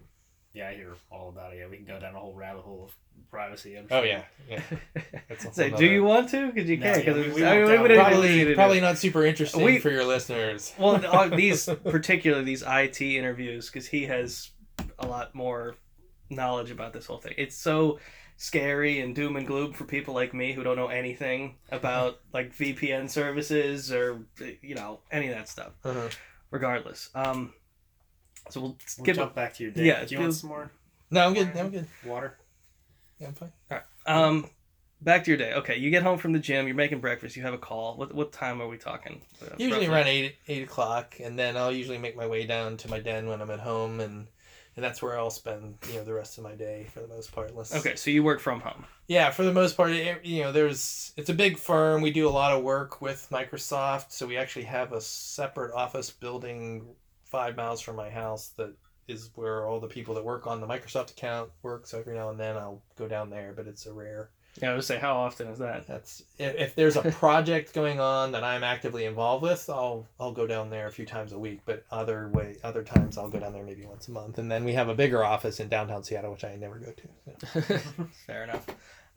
Yeah, I hear all about it. Yeah, we can go down a whole rabbit hole of privacy. I'm oh yeah yeah That's a Say, whole do you want to? Because you No, can. yeah, Because we- we I mean, won't we tell probably need to do probably not super interesting We- for your listeners Well, uh, these particularly these IT interviews, because he has a lot more knowledge about this whole thing. It's so scary and doom and gloom for people like me who don't know anything about like VPN services or you know any of that stuff. uh-huh. Regardless, um, so we'll We'll skip. jump back to your day. Yeah, Do you want some more no i'm good No, i'm good water? yeah i'm fine All right. Um, back to your day. Okay, you get home from the gym. You're making breakfast. You have a call. What what time are we talking? uh, usually roughly? around eight eight o'clock and then i'll usually make my way down to my den when i'm at home and and that's where i'll spend you know the rest of my day for the most part unless Okay, so you work from home. Yeah, for the most part, it, you know, there's it's a big firm. We do a lot of work with Microsoft, so we actually have a separate office building five miles from my house that is where all the people that work on the Microsoft account work. So every now and then I'll go down there, but it's a rare Yeah, I would say, how often is that? That's if, if there's a project going on that I'm actively involved with, I'll I'll go down there a few times a week. But other way, other times I'll go down there maybe once a month. And then we have a bigger office in downtown Seattle, which I never go to. so. Fair enough.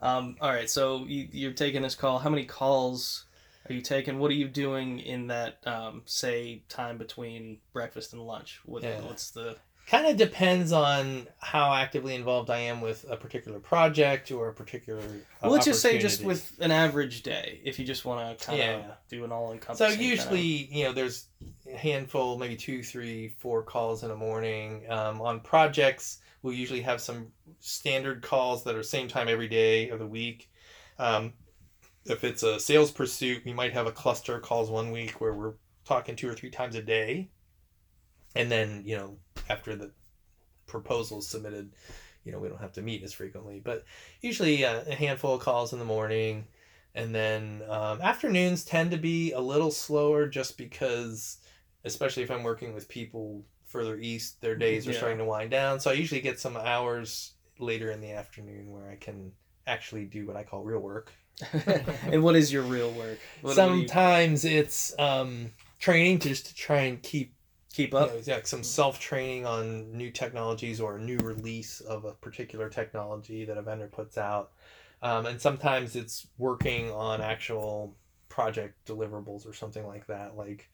Um, all right, so you, you're taking this call. How many calls are you taking? What are you doing in that, um, say, time between breakfast and lunch? What, Yeah. What's the kind of depends on how actively involved I am with a particular project or a particular. Uh, well, let's just say just with an average day, if you just want to kind of Yeah. do an all encompassing. So usually, you know, there's a handful, maybe two, three, four calls in a morning. Um, on projects, we'll usually have some standard calls that are same time every day of the week. Um, if it's a sales pursuit, we might have a cluster of calls one week where we're talking two or three times a day. And then, you know, after the proposal is submitted, you know, we don't have to meet as frequently. But usually uh, a handful of calls in the morning. And then um, afternoons tend to be a little slower just because, especially if I'm working with people further east, their days are Yeah. starting to wind down. So I usually get some hours later in the afternoon where I can actually do what I call real work. and what is your real work? What, do you Sometimes it's um, training just to try and keep keep up? know, yeah, some self training on new technologies or a new release of a particular technology that a vendor puts out. Um, and sometimes it's working on actual project deliverables or something like that, like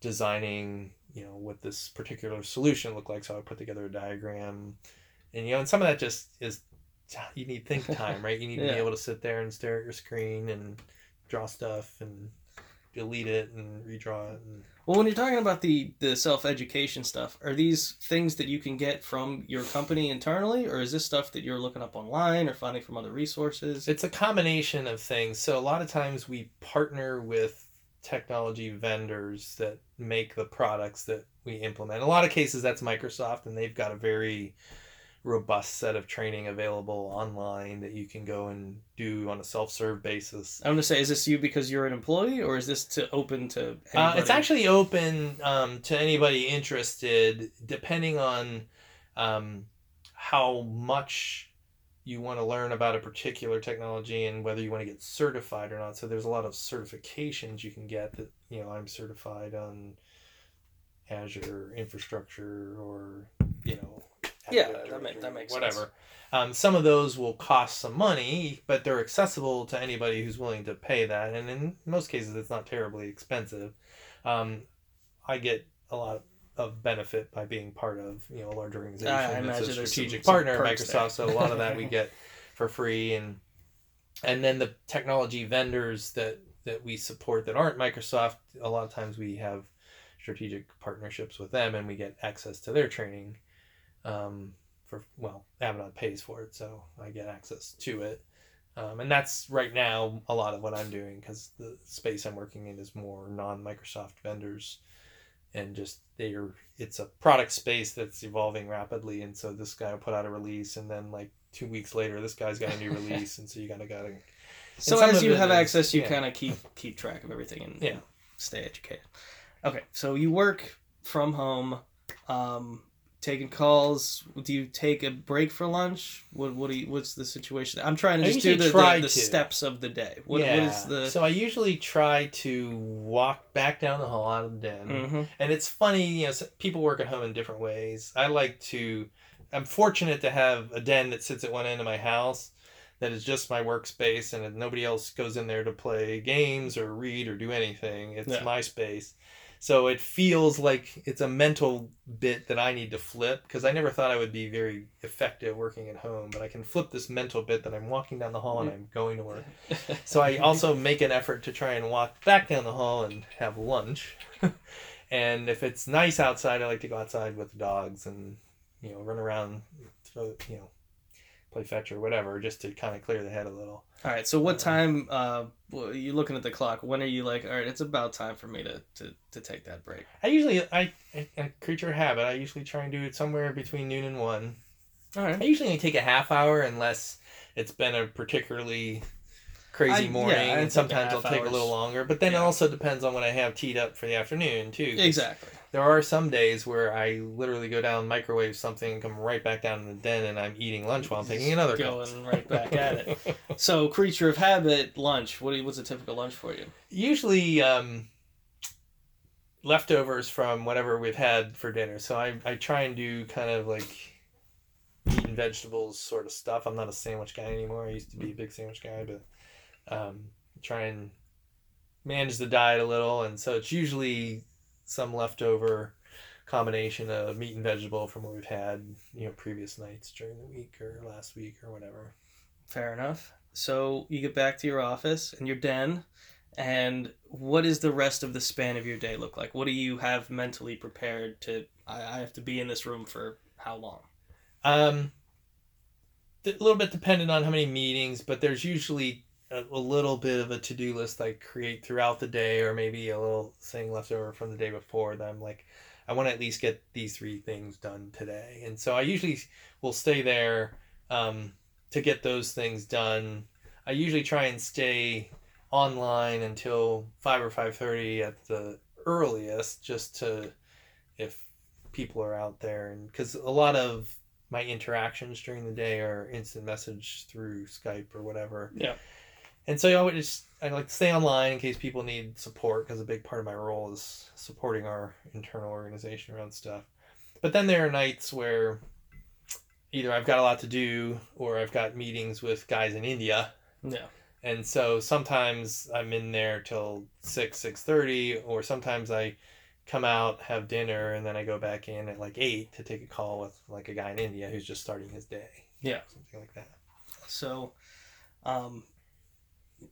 designing, you know, what this particular solution look like. So I put together a diagram, and you know, and some of that just is you need think time, right? You need to be able to sit there and stare at your screen and draw stuff and delete it and redraw it and Well, when you're talking about the the self education stuff, are these things that you can get from your company internally, or is this stuff that you're looking up online or finding from other resources? It's a combination of things. So a lot of times we partner with technology vendors that make the products that we implement. In a lot of cases that's Microsoft and they've got a very robust set of training available online that you can go and do on a self-serve basis. I'm gonna say, is this you because you're an employee, or is this to open to? Uh, it's actually open um, to anybody interested, depending on um, how much you want to learn about a particular technology and whether you want to get certified or not. So there's a lot of certifications you can get that you know I'm certified on Azure infrastructure or you know Yeah, that ma- that makes whatever. sense. Um, some of those will cost some money, but they're accessible to anybody who's willing to pay that. And in most cases, it's not terribly expensive. Um, I get a lot of benefit by being part of you know a large organization I that's imagine a strategic some- some partner perks Microsoft. there. So a lot of that we get for free, and and then the technology vendors that that we support that aren't Microsoft. A lot of times we have strategic partnerships with them, and we get access to their training. Um, for well, Avanade pays for it, so I get access to it. Um, and that's right now a lot of what I'm doing because the space I'm working in is more non-Microsoft vendors, and just they're it's a product space that's evolving rapidly. And so this guy will put out a release, and then like two weeks later, this guy's got a new release, and so you gotta gotta so as you have is- access, you yeah. kind of keep keep track of everything and Yeah. stay educated. Okay, so you work from home, um, taking calls. Do you take a break for lunch? What what do you, what's the situation? I'm trying to I just do the, the, the steps of the day. What, yeah. what is the? So I usually try to walk back down the hall out of the den. Mhm. And it's funny, you know, people work at home in different ways. I like to, I'm fortunate to have a den that sits at one end of my house that is just my workspace and nobody else goes in there to play games or read or do anything. It's Yeah. my space. So it feels like it's a mental bit that I need to flip because I never thought I would be very effective working at home, but I can flip this mental bit that I'm walking down the hall and I'm going to work. So I also make an effort to try and walk back down the hall and have lunch. and if it's nice outside, I like to go outside with the dogs and you know run around, throw, you know, play fetch or whatever, just to kind of clear the head a little. All right. So what time? Uh, you're looking at the clock. When are you like? All right, it's about time for me to to, to take that break. I usually, I, creature of habit. I usually try and do it somewhere between noon and one. All I usually only take a half hour unless it's been a particularly crazy I- yeah, morning, I and sometimes it'll take a little longer. But then it also depends on what I have teed up for the afternoon too. Exactly. There are some days where I literally go down, microwave something, and come right back down in the den, and I'm eating lunch while I'm taking another Going call. right back at it. So, creature of habit, lunch. What you, what's a typical lunch for you? Usually, um, leftovers from whatever we've had for dinner. So I, I try and do kind of like meat and vegetables sort of stuff. I'm not a sandwich guy anymore. I used to be a big sandwich guy, but um, try and manage the diet a little. And so it's usually some leftover combination of meat and vegetable from what we've had, you know, previous nights during the week or last week or whatever. Fair enough. So, you get back to your office and your den. And what does the rest of the span of your day look like? What do you have mentally prepared to? I, I have to be in this room for how long? Um, a little bit dependent on how many meetings, but there's usually a, little bit of a to do list I create throughout the day, or maybe a little thing left over from the day before that I'm like, I want to at least get these three things done today. And so I usually will stay there um, to get those things done. I usually try and stay online until five or five thirty at the earliest, just to if people are out there, and because a lot of my interactions during the day are instant message through Skype or whatever. Yeah. And so I would just I like to stay online in case people need support because a big part of my role is supporting our internal organization around stuff. But then there are nights where either I've got a lot to do or I've got meetings with guys in India Yeah. and so sometimes I'm in there till six six thirty, or sometimes I come out have dinner and then I go back in at like eight to take a call with like a guy in India who's just starting his day. Yeah. something like that. So, um,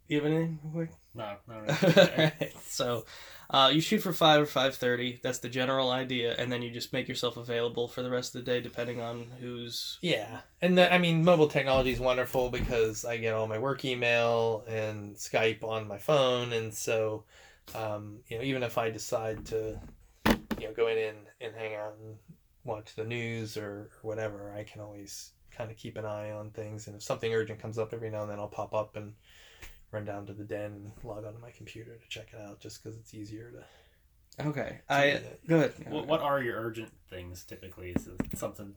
you have anything real quick? No, no, no. Alright, so uh, you shoot for five or five thirty. That's the general idea, and then you just make yourself available for the rest of the day, depending on who's. Yeah, and the, I mean, mobile technology is wonderful because I get all my work email and Skype on my phone, and so um, you know, even if I decide to, you know, go in and, and hang out and watch the news or, or whatever, I can always kind of keep an eye on things, and if something urgent comes up every now and then, I'll pop up and run down to the den and log onto my computer to check it out, just because it's easier to. Okay, to I do that. go ahead. what, what are your urgent things typically? Is it something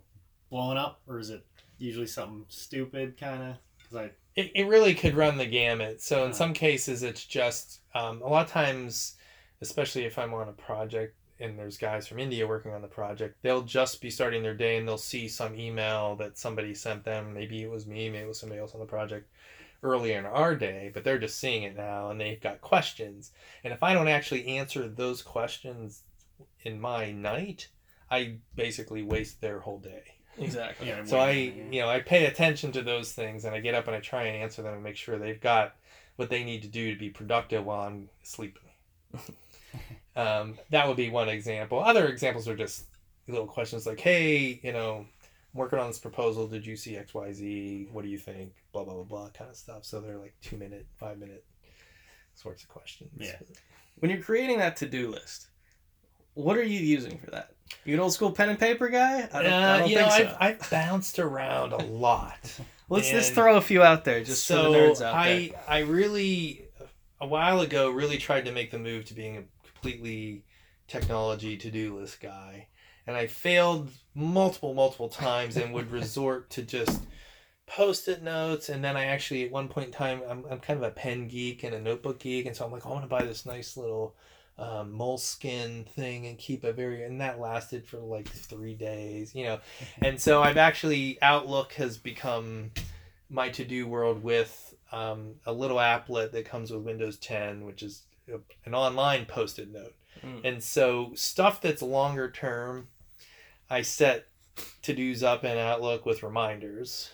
blowing up, or is it usually something stupid kind of? Because I it, it really could run the gamut. So in Huh. some cases, it's just um, a lot of times, especially if I'm on a project and there's guys from India working on the project, they'll just be starting their day and they'll see some email that somebody sent them. Maybe it was me, maybe it was somebody else on the project earlier in our day, but they're just seeing it now and they've got questions. And if I don't actually answer those questions in my night, I basically waste their whole day. exactly. yeah. So I, waiting, you know, I pay attention to those things, and I get up and I try and answer them and make sure they've got what they need to do to be productive while I'm sleeping. um, that would be one example. Other examples are just little questions like, "Hey, you know, I'm working on this proposal. Did you see X, Y, Z? What do you think?" Blah blah blah blah kind of stuff. So they're like two minute, five minute sorts of questions. Yeah. When you're creating that to-do list, what are you using for that? You an old school pen and paper guy? I don't, I Uh, don't you think know, so. I've, I've bounced around a lot. let's let's throw a few out there just for the nerds out I there. I really a while ago really tried to make the move to being a completely technology to do list guy, and I failed multiple multiple times and would resort to just post-it notes and then I actually at one point in time I'm, I'm kind of a pen geek and a notebook geek and so I'm like I want to buy this nice little um, Moleskine thing and keep a very and that lasted for like three days you know? And so I've actually Outlook has become my to-do world with um, a little applet that comes with Windows 10 which is a- an online post-it note. Mm. and so stuff that's longer term I set to-dos up in Outlook with reminders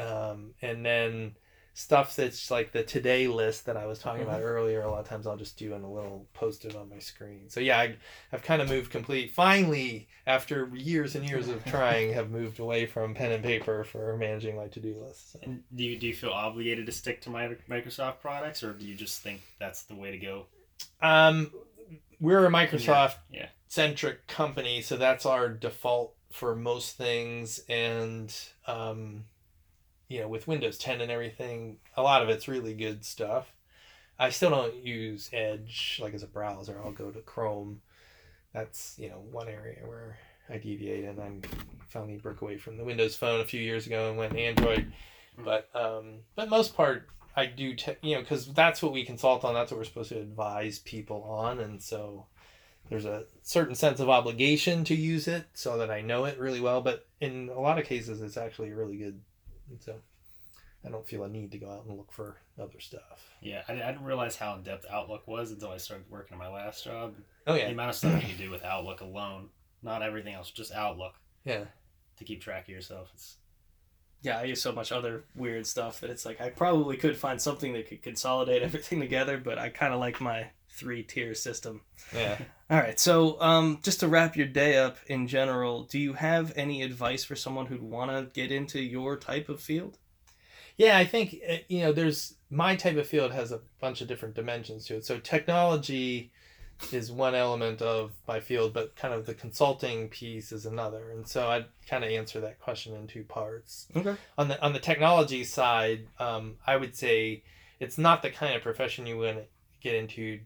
um, and then stuff that's like the today list that I was talking about earlier. A lot of times I'll just do in a little post-it on my screen. So yeah, I, I've kind of moved complete. Finally, after years and years of trying, have moved away from pen and paper for managing my to-do list. So. And do you do you feel obligated to stick to my Microsoft products, or do you just think that's the way to go? Um, we're a Microsoft Yeah. centric company, so that's our default for most things. And um, you know, with Windows 10 and everything, a lot of it's really good stuff. I still don't use Edge like as a browser. I'll go to Chrome. That's you know one area where I deviate, and I finally broke away from the Windows Phone a few years ago and went Android. But um, but most part, I do te- you know because that's what we consult on. That's what we're supposed to advise people on, and so there's a certain sense of obligation to use it so that I know it really well. But in a lot of cases, it's actually a really good. And so I don't feel a need to go out and look for other stuff. Yeah, I, I didn't realize how in depth Outlook was until I started working at my last job. Oh yeah, The amount of stuff you can do with Outlook alone, not everything else, just Outlook yeah. to keep track of yourself. It's Yeah, I use so much other weird stuff that it's like I probably could find something that could consolidate everything together, but I kind of like my three tier system. Yeah. All right, so um, just to wrap your day up in general, do you have any advice for someone who'd want to get into your type of field? Yeah, I think uh, you know, there's my type of field has a bunch of different dimensions to it. So technology is one element of my field, but kind of the consulting piece is another. And so I'd kind of answer that question in two parts. Okay. On the on the technology side, um, I would say it's not the kind of profession you want to get into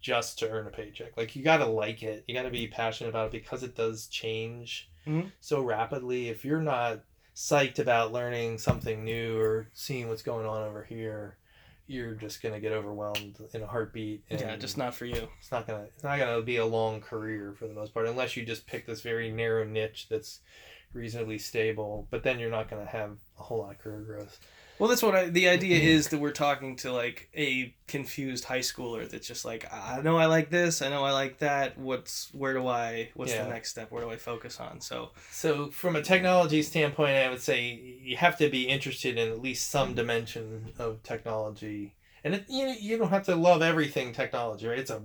just to earn a paycheck. Like you got to like it. You got to be passionate about it because it does change Mhm. so rapidly. If you're not psyched about learning something new or seeing what's going on over here, you're just gonna get overwhelmed in a heartbeat. And Yeah, just not for you. it's not gonna it's not gonna be a long career for the most part unless you just pick this very narrow niche that's reasonably stable. But then you're not gonna have a whole lot of career growth. Well, that's what I, the idea mm-hmm. is that we're talking to like a confused high schooler that's just like, I know I like this, I know I like that. What's where do I? What's Yeah. the next step? Where do I focus on? So So from a technology standpoint, I would say you have to be interested in at least some mm-hmm. dimension of technology, and it, you you don't have to love everything technology, right? It's a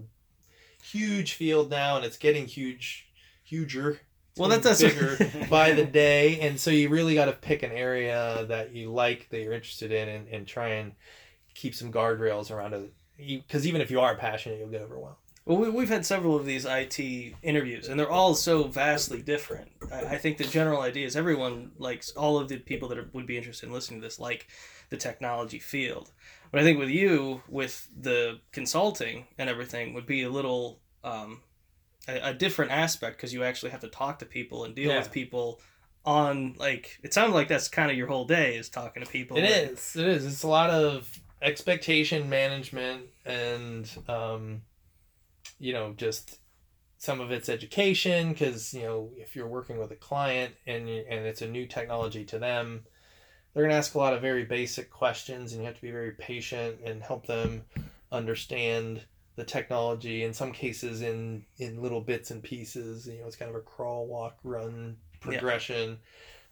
huge field now, and it's getting huge, huger. Well, that's does- bigger by the day, and so you really got to pick an area that you like, that you're interested in, and, and try and keep some guardrails around it. Because even if you are passionate, you'll get overwhelmed. Well, we, we've had several of these IT interviews, and they're all so vastly different. I, I think the general idea is everyone likes all of the people that are, would be interested in listening to this like the technology field. But I think with you, with the consulting and everything, would be a little um, a, a different aspect because you actually have to talk to people and deal Yeah. with people on like it sounds like that's kind of your whole day is talking to people. It and- is. It is. It's a lot of expectation management and, um, you know, just some of it's education because you know if you're working with a client and and it's a new technology to them, they're gonna ask a lot of very basic questions and you have to be very patient and help them understand the technology. In some cases, in in little bits and pieces. You know, it's kind of a crawl, walk, run progression.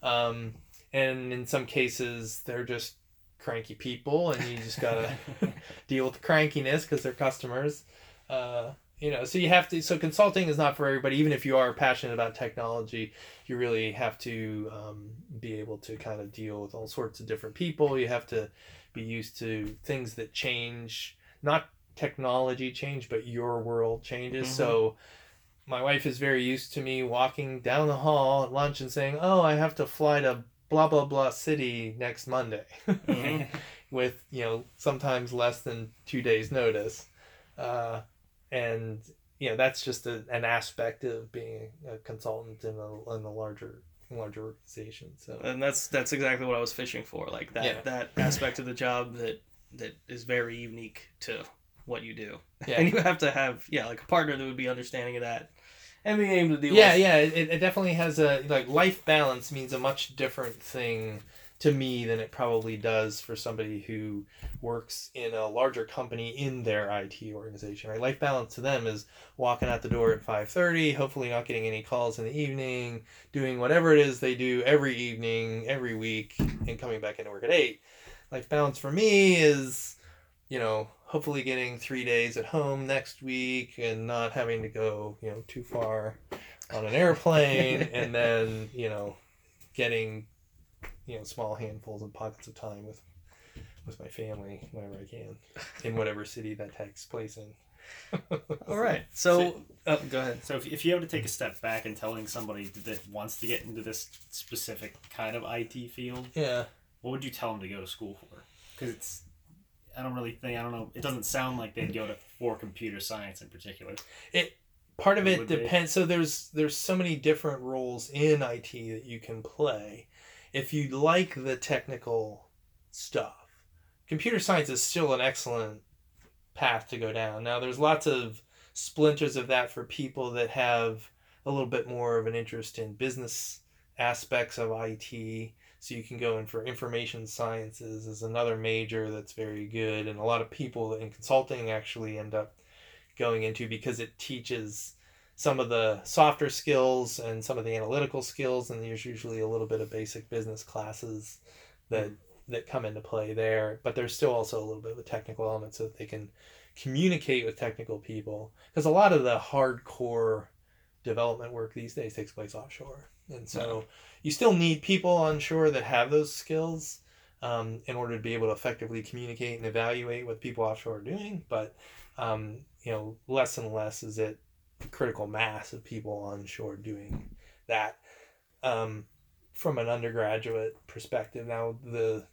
Um, and in some cases they're just cranky people and you just gotta deal with the crankiness because they're customers uh, you know so you have to so consulting is not for everybody even if you are passionate about technology you really have to um, be able to kind of deal with all sorts of different people you have to be used to things that change not technology change but your world changes Mhm. so my wife is very used to me walking down the hall at lunch and saying oh i have to fly to blah blah blah city next monday Mhm. with you know sometimes less than two days notice uh, and you know that's just a, an aspect of being a consultant in a, in a larger larger organization so and that's that's exactly what I was fishing for. Like that Yeah. that aspect of the job that that is very unique to what you do. yeah. And you have to have yeah, like a partner that would be understanding of that. And being able to deal yeah with yeah it, it definitely has a like life balance means a much different thing to me than it probably does for somebody who works in a larger company in their IT organization right? Life balance to them is walking out the door at 5:30 hopefully not getting any calls in the evening doing whatever it is they do every evening every week and coming back into work at 8 life balance for me is you know hopefully getting 3 days at home next week and not having to go you know too far on an airplane and then you know getting you know small handfuls and pockets of time with with my family whenever I can in whatever city that takes place in. All right. So oh, go ahead. So if, if you have to take a step back and telling somebody that wants to get into this specific kind of IT field, Yeah. what would you tell them to go to school for? Because it's, I don't really think, I don't know, it doesn't sound like they'd go to for computer science in particular. It part of It it would be. depends so there's there's so many different roles in IT that you can play if you like the technical stuff computer science is still an excellent path to go down now there's lots of splinters of that for people that have a little bit more of an interest in business aspects of IT so you can go in for information sciences is another major that's very good and a lot of people in consulting actually end up going into because it teaches some of the softer skills and some of the analytical skills and there's usually a little bit of basic business classes that mm-hmm. that come into play there but there's still also a little bit of a technical element so that they can communicate with technical people because a lot of the hardcore development work these days takes place offshore and so you still need people on shore that have those skills um, in order to be able to effectively communicate and evaluate what people offshore are doing but um, you know, less and less is it critical mass of people on shore doing that. Um, from an undergraduate perspective, now the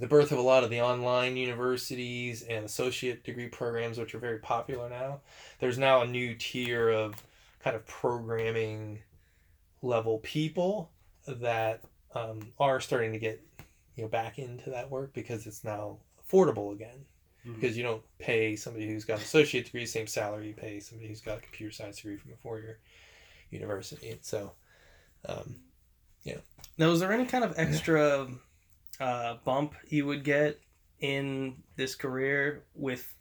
the birth of a lot of the online universities and associate degree programs, which are very popular now, there's now a new tier of kind of programming level people that um, are starting to get you know back into that work because it's now affordable again. Because you don't pay somebody who's got an associate degree the same salary you pay somebody who's got a computer science degree from a four-year university. And so um, Now, is there any kind of extra uh, bump you would get in this career with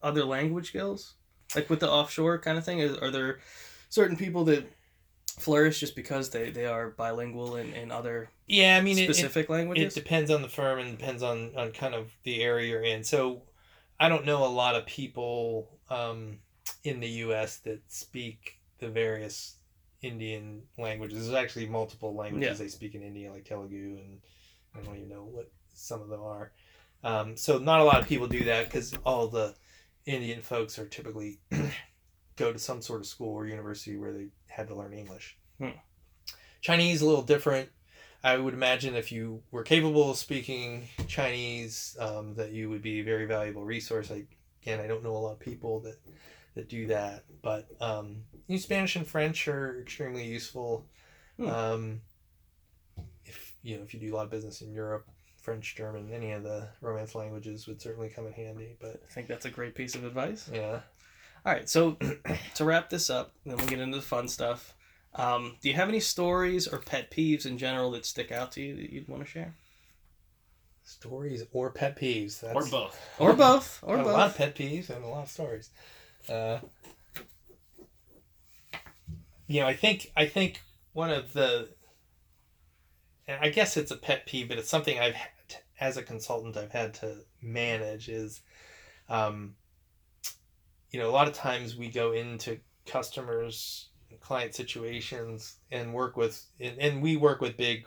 other language skills, like with the offshore kind of thing? Is, are there certain people that flourish just because they, they are bilingual in, in other yeah i mean it, it, specific it depends on the firm and depends on, on kind of the area you're in. So i don't know a lot of people um, in the us that speak the various indian languages. There's actually multiple languages Yeah. they speak in india like telugu and i don't even know what some of them are. Um, so not a lot of people do that because all the indian folks are typically go to some sort of school or university where they had to learn english Hmm. chinese a little different I would imagine if you were capable of speaking Chinese, um, that you would be a very valuable resource. I, again, I don't know a lot of people that that do that, but um, Spanish and French are extremely useful. Hmm. Um, if you know if you do a lot of business in Europe, French, German, any of the Romance languages would certainly come in handy. But I think that's a great piece of advice. yeah, All right, so to wrap this up, then we'll get into the fun stuff. Um, do you have any stories or pet peeves in general that stick out to you that you'd want to share? stories or pet peeves. That's, or both. Or both, or Got a lot of pet peeves and a lot of stories. Uh, you know, I think I think one of the, and I guess it's a pet peeve, but it's something I've had as a consultant I've had to manage is, um, you know, a lot of times we go into customers, client situations, and work with, and, and we work with big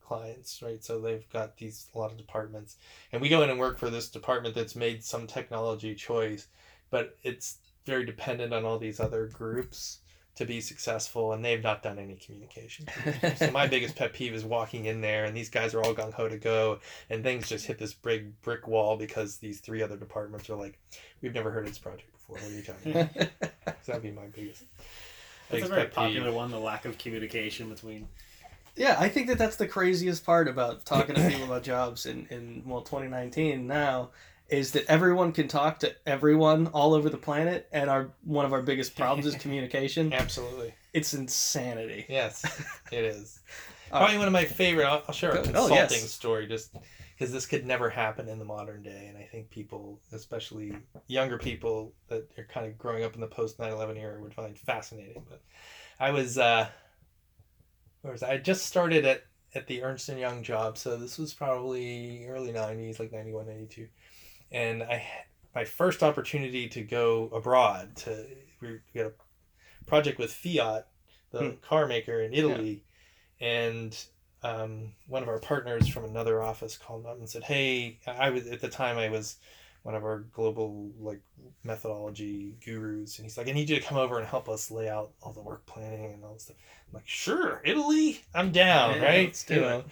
clients, right? So they've got these a lot of departments and we go in and work for this department that's made some technology choice but it's very dependent on all these other groups to be successful and they've not done any communication so my biggest pet peeve is walking in there and these guys are all gung-ho to go and things just hit this big brick wall because these three other departments are like we've never heard of this project before what are you talking about that'd be my biggest That's a very pet peeve. popular one, the lack of communication between. Yeah, I think that that's the craziest part about talking to people about jobs in, in well 2019 now is that everyone can talk to everyone all over the planet and our one of our biggest problems is communication. absolutely It's insanity. yes it is All Probably one of my favorite. I'll, I'll share a Go- oh, consulting yes. story just because this could never happen in the modern day. And I think people, especially younger people that are kind of growing up in the post 9 11 era, would find fascinating. But I was, uh, where was I? I just started at, at the Ernst and Young job. So this was probably early 90s, like 91, 92. And I had my first opportunity to go abroad to, we got a project with Fiat, the Hmm. car maker in Italy and um, one of our partners from another office called up and said, "Hey, I was at the time I was one of our global like methodology gurus, and he's like, I need you to come over and help us lay out all the work planning and all this stuff." I'm like, "Sure, Italy, I'm down, Yeah, right? let's do You it." know?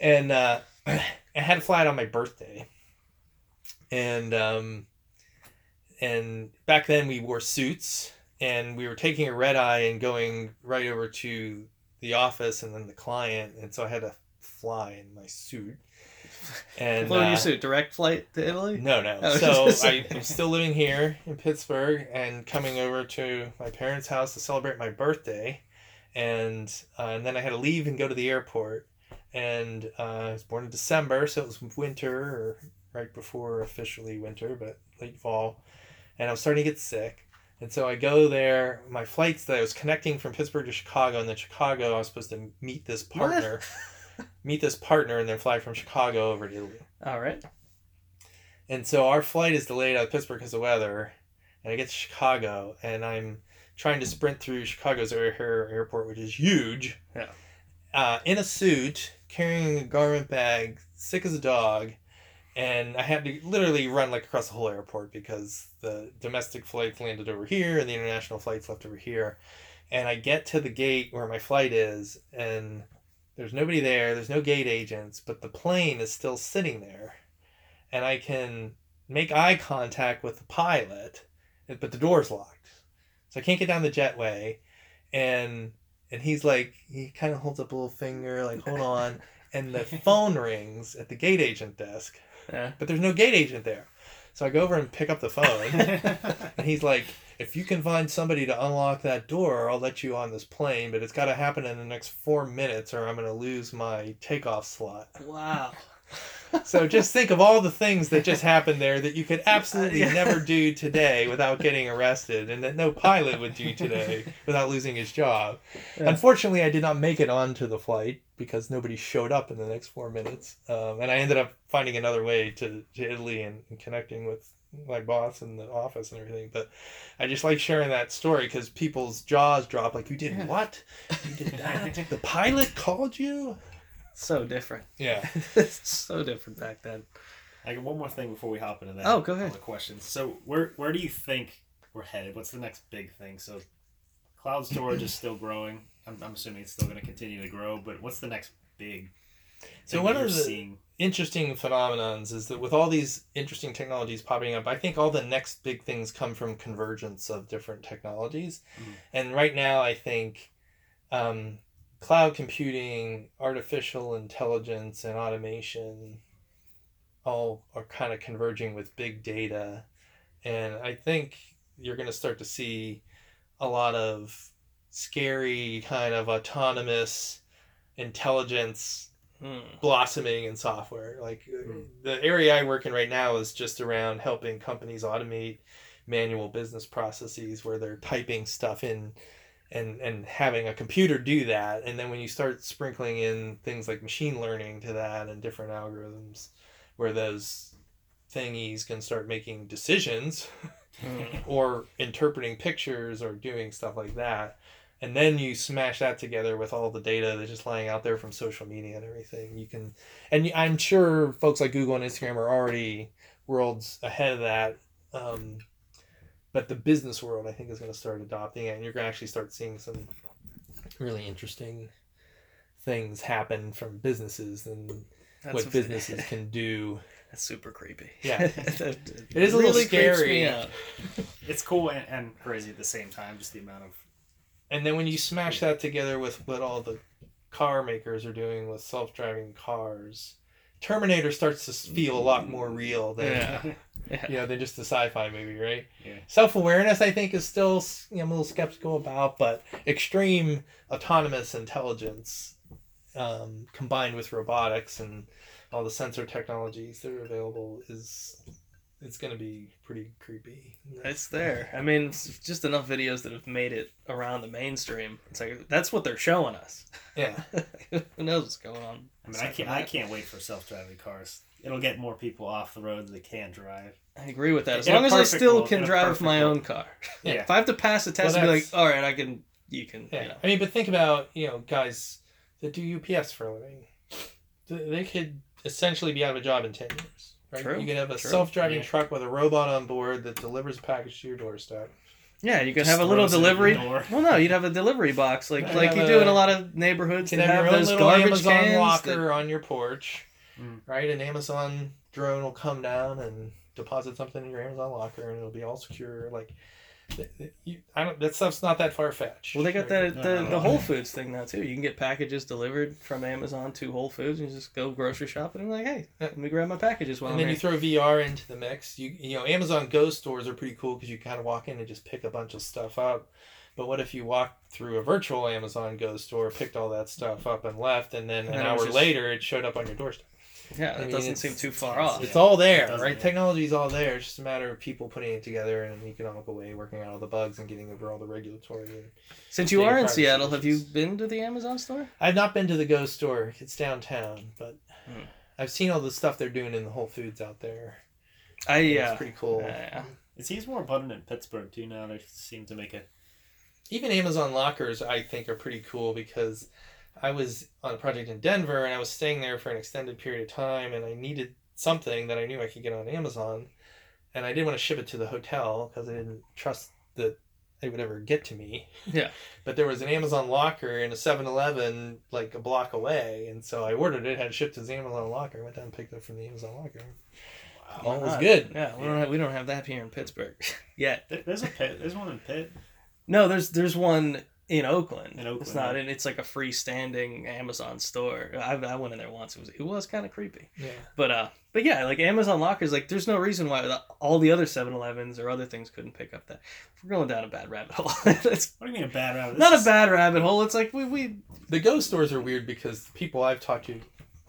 and uh, I had to fly out on my birthday, and um, and back then we wore suits, and we were taking a red eye and going right over to the office and then the client, and so I had to fly in my suit. And Flew uh, your suit. Direct flight to Italy? no, no. I so I, i'm still living here in Pittsburgh and coming over to my parents' house to celebrate my birthday, and uh, and then I had to leave and go to the airport. And uh, I was born in December, so it was winter or right before officially winter, but late fall. And I was starting to get sick. And so I go there. My flights that I was connecting from Pittsburgh to Chicago, and then Chicago, I was supposed to meet this partner, meet this partner, and then fly from Chicago over to Italy. All right. And so our flight is delayed out of Pittsburgh because of weather. And I get to Chicago and I'm trying to sprint through Chicago's O'Hare airport, which is huge. Yeah. Uh, in a suit, carrying a garment bag, sick as a dog. And I had to literally run like across the whole airport because the domestic flights landed over here and the international flights left over here. And I get to the gate where my flight is, and there's nobody there. There's no gate agents, but the plane is still sitting there and I can make eye contact with the pilot, but the door's locked, so I can't get down the jetway, and and he's like he kind of holds up a little finger like hold on, and the phone rings at the gate agent desk, Yeah. but there's no gate agent there, so I go over and pick up the phone, and he's like. If you can find somebody to unlock that door, I'll let you on this plane, but it's got to happen in the next four minutes or I'm going to lose my takeoff slot. Wow. So just think of all the things that just happened there that you could absolutely never do today without getting arrested, and that no pilot would do today without losing his job. Yeah. Unfortunately, I did not make it onto the flight because nobody showed up in the next four minutes, um, and I ended up finding another way to, to Italy and, and connecting with my boss in the office and everything. But I just like sharing that story because people's jaws drop. Like, you did Yeah. what? You did that? the pilot called you? So different. Yeah. it's so different back then. I got one more thing before we hop into that. Oh, go ahead. The questions. So where where do you think we're headed? What's the next big thing? So cloud storage is still growing. I'm, I'm assuming it's still going to continue to grow. But what's the next big? So thing one of you're the- seeing? interesting phenomenons is that with all these interesting technologies popping up, I think all the next big things come from convergence of different technologies. Mhm. And right now, I think um, cloud computing, artificial intelligence, and automation all are kind of converging with big data. And I think you're going to start to see a lot of scary kind of autonomous intelligence Hmm. blossoming in software. Like Hmm. the area I work in right now is just around helping companies automate manual business processes where they're typing stuff in and and having a computer do that and then when you start sprinkling in things like machine learning to that and different algorithms where those thingies can start making decisions Hmm. or interpreting pictures or doing stuff like that. And then you smash that together with all the data that's just lying out there from social media and everything. You can, and I'm sure folks like Google and Instagram are already worlds ahead of that. Um, but the business world, I think, is going to start adopting it, and you're going to actually start seeing some really interesting things happen from businesses and That's what businesses can do. That's super creepy. Yeah. it It is a little creeps scary. me out. It's cool and, and crazy at the same time. Just the amount of And then when you smash that together with what all the car makers are doing with self-driving cars, Terminator starts to feel a lot more real than Yeah. Yeah. you know than just a sci-fi movie, right? Yeah. Self-awareness, I think, is still you know, I'm a little skeptical about, but extreme autonomous intelligence um, combined with robotics and all the sensor technologies that are available is it's going to be pretty creepy. It's there. I mean, it's just enough videos that have made it around the mainstream. It's like that's what they're showing us. Yeah. Who knows what's going on? I mean, I can't. I can't wait for self-driving cars. It'll get more people off the road that can't drive. I agree with that. As In long as I still world- can drive my world. own car. Yeah. If I have to pass a test Well, and be like, all right, I can, you can, Yeah, you know. I mean, but think about you know guys that do UPS for a living. They could essentially be out of a job in ten years, right? True, You could have a true. self-driving Yeah. truck with a robot on board that delivers a package to your doorstep. Yeah, you can Just have a little throws it at your delivery. Well, no, you'd have a delivery box like Yeah, like have you do in a- a lot of neighborhoods You that can have have your own those little garbage Amazon cans. locker that- on your porch, Mm. right? An Amazon drone will come down and deposit something in your Amazon locker, and it'll be all secure. Like, th- th- you, I don't. That stuff's not that far fetched. Well, they got the, No, the, no, the. Whole Foods thing now too. You can get packages delivered from Amazon to Whole Foods, and you just go grocery shopping and like, hey, let me grab my packages while and I'm And then you throw VR into the mix. You you know Amazon Go stores are pretty cool because you kind of walk in and just pick a bunch of stuff up. But what if you walked through a virtual Amazon Go store, picked all that stuff up and left, and then And an then hour just- later it showed up on your doorstep? Yeah, I mean, doesn't seem too far off. It's Yeah. all there, doesn't, right? yeah. Technology's all there. It's just a matter of people putting it together in an economical way, working out all the bugs and getting over all the regulatory. And... Since you are in privacy Seattle, have you been to the Amazon store? I've not been to the Go store. It's downtown, but Hmm. I've seen all the stuff they're doing in the Whole Foods out there. I yeah, It's pretty cool. Yeah. It seems more abundant in Pittsburgh too now. They seem to make it. even Amazon lockers I think are pretty cool because I was on a project in Denver and I was staying there for an extended period of time and I needed something that I knew I could get on Amazon and I didn't want to ship it to the hotel because I didn't trust that it would ever get to me. Yeah. But there was an Amazon locker in a 7-Eleven like a block away and so I ordered it, had it shipped to the Amazon locker, went down and picked it up from the Amazon locker. Wow. All was good. Yeah, we don't have, we don't have that here in Pittsburgh yet. There's a pit. There's one in Pitt. No, there's there's one in Oakland. In Oakland, it's not yeah. It's like a freestanding Amazon store. I, I went in there once. It was it was kind of creepy. Yeah. But uh, but yeah, like Amazon lockers, like there's no reason why the, all the other 7-Elevens or other things couldn't pick up that. We're going down a bad rabbit hole. it's What do you mean a bad rabbit? not This a bad rabbit hole. It's like we we The Go stores are weird because people I've talked to,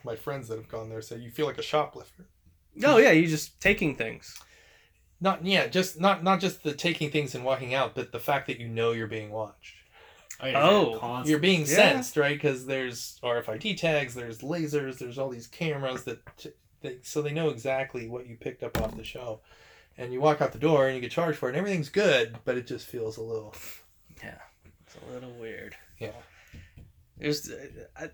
my friends that have gone there, say you feel like a shoplifter. oh yeah, you're just taking things. Not yeah, just not not just the taking things and walking out, but the fact that you know you're being watched. Oh, yeah, Oh, constant- You're being Yeah. sensed, right? Because there's RFID tags, there's lasers, there's all these cameras that, t- they, so they know exactly what you picked up off the shelf. And you walk out the door and you get charged for it, and everything's good, but it just feels a little Yeah, It's a little weird. yeah. There's, uh, I,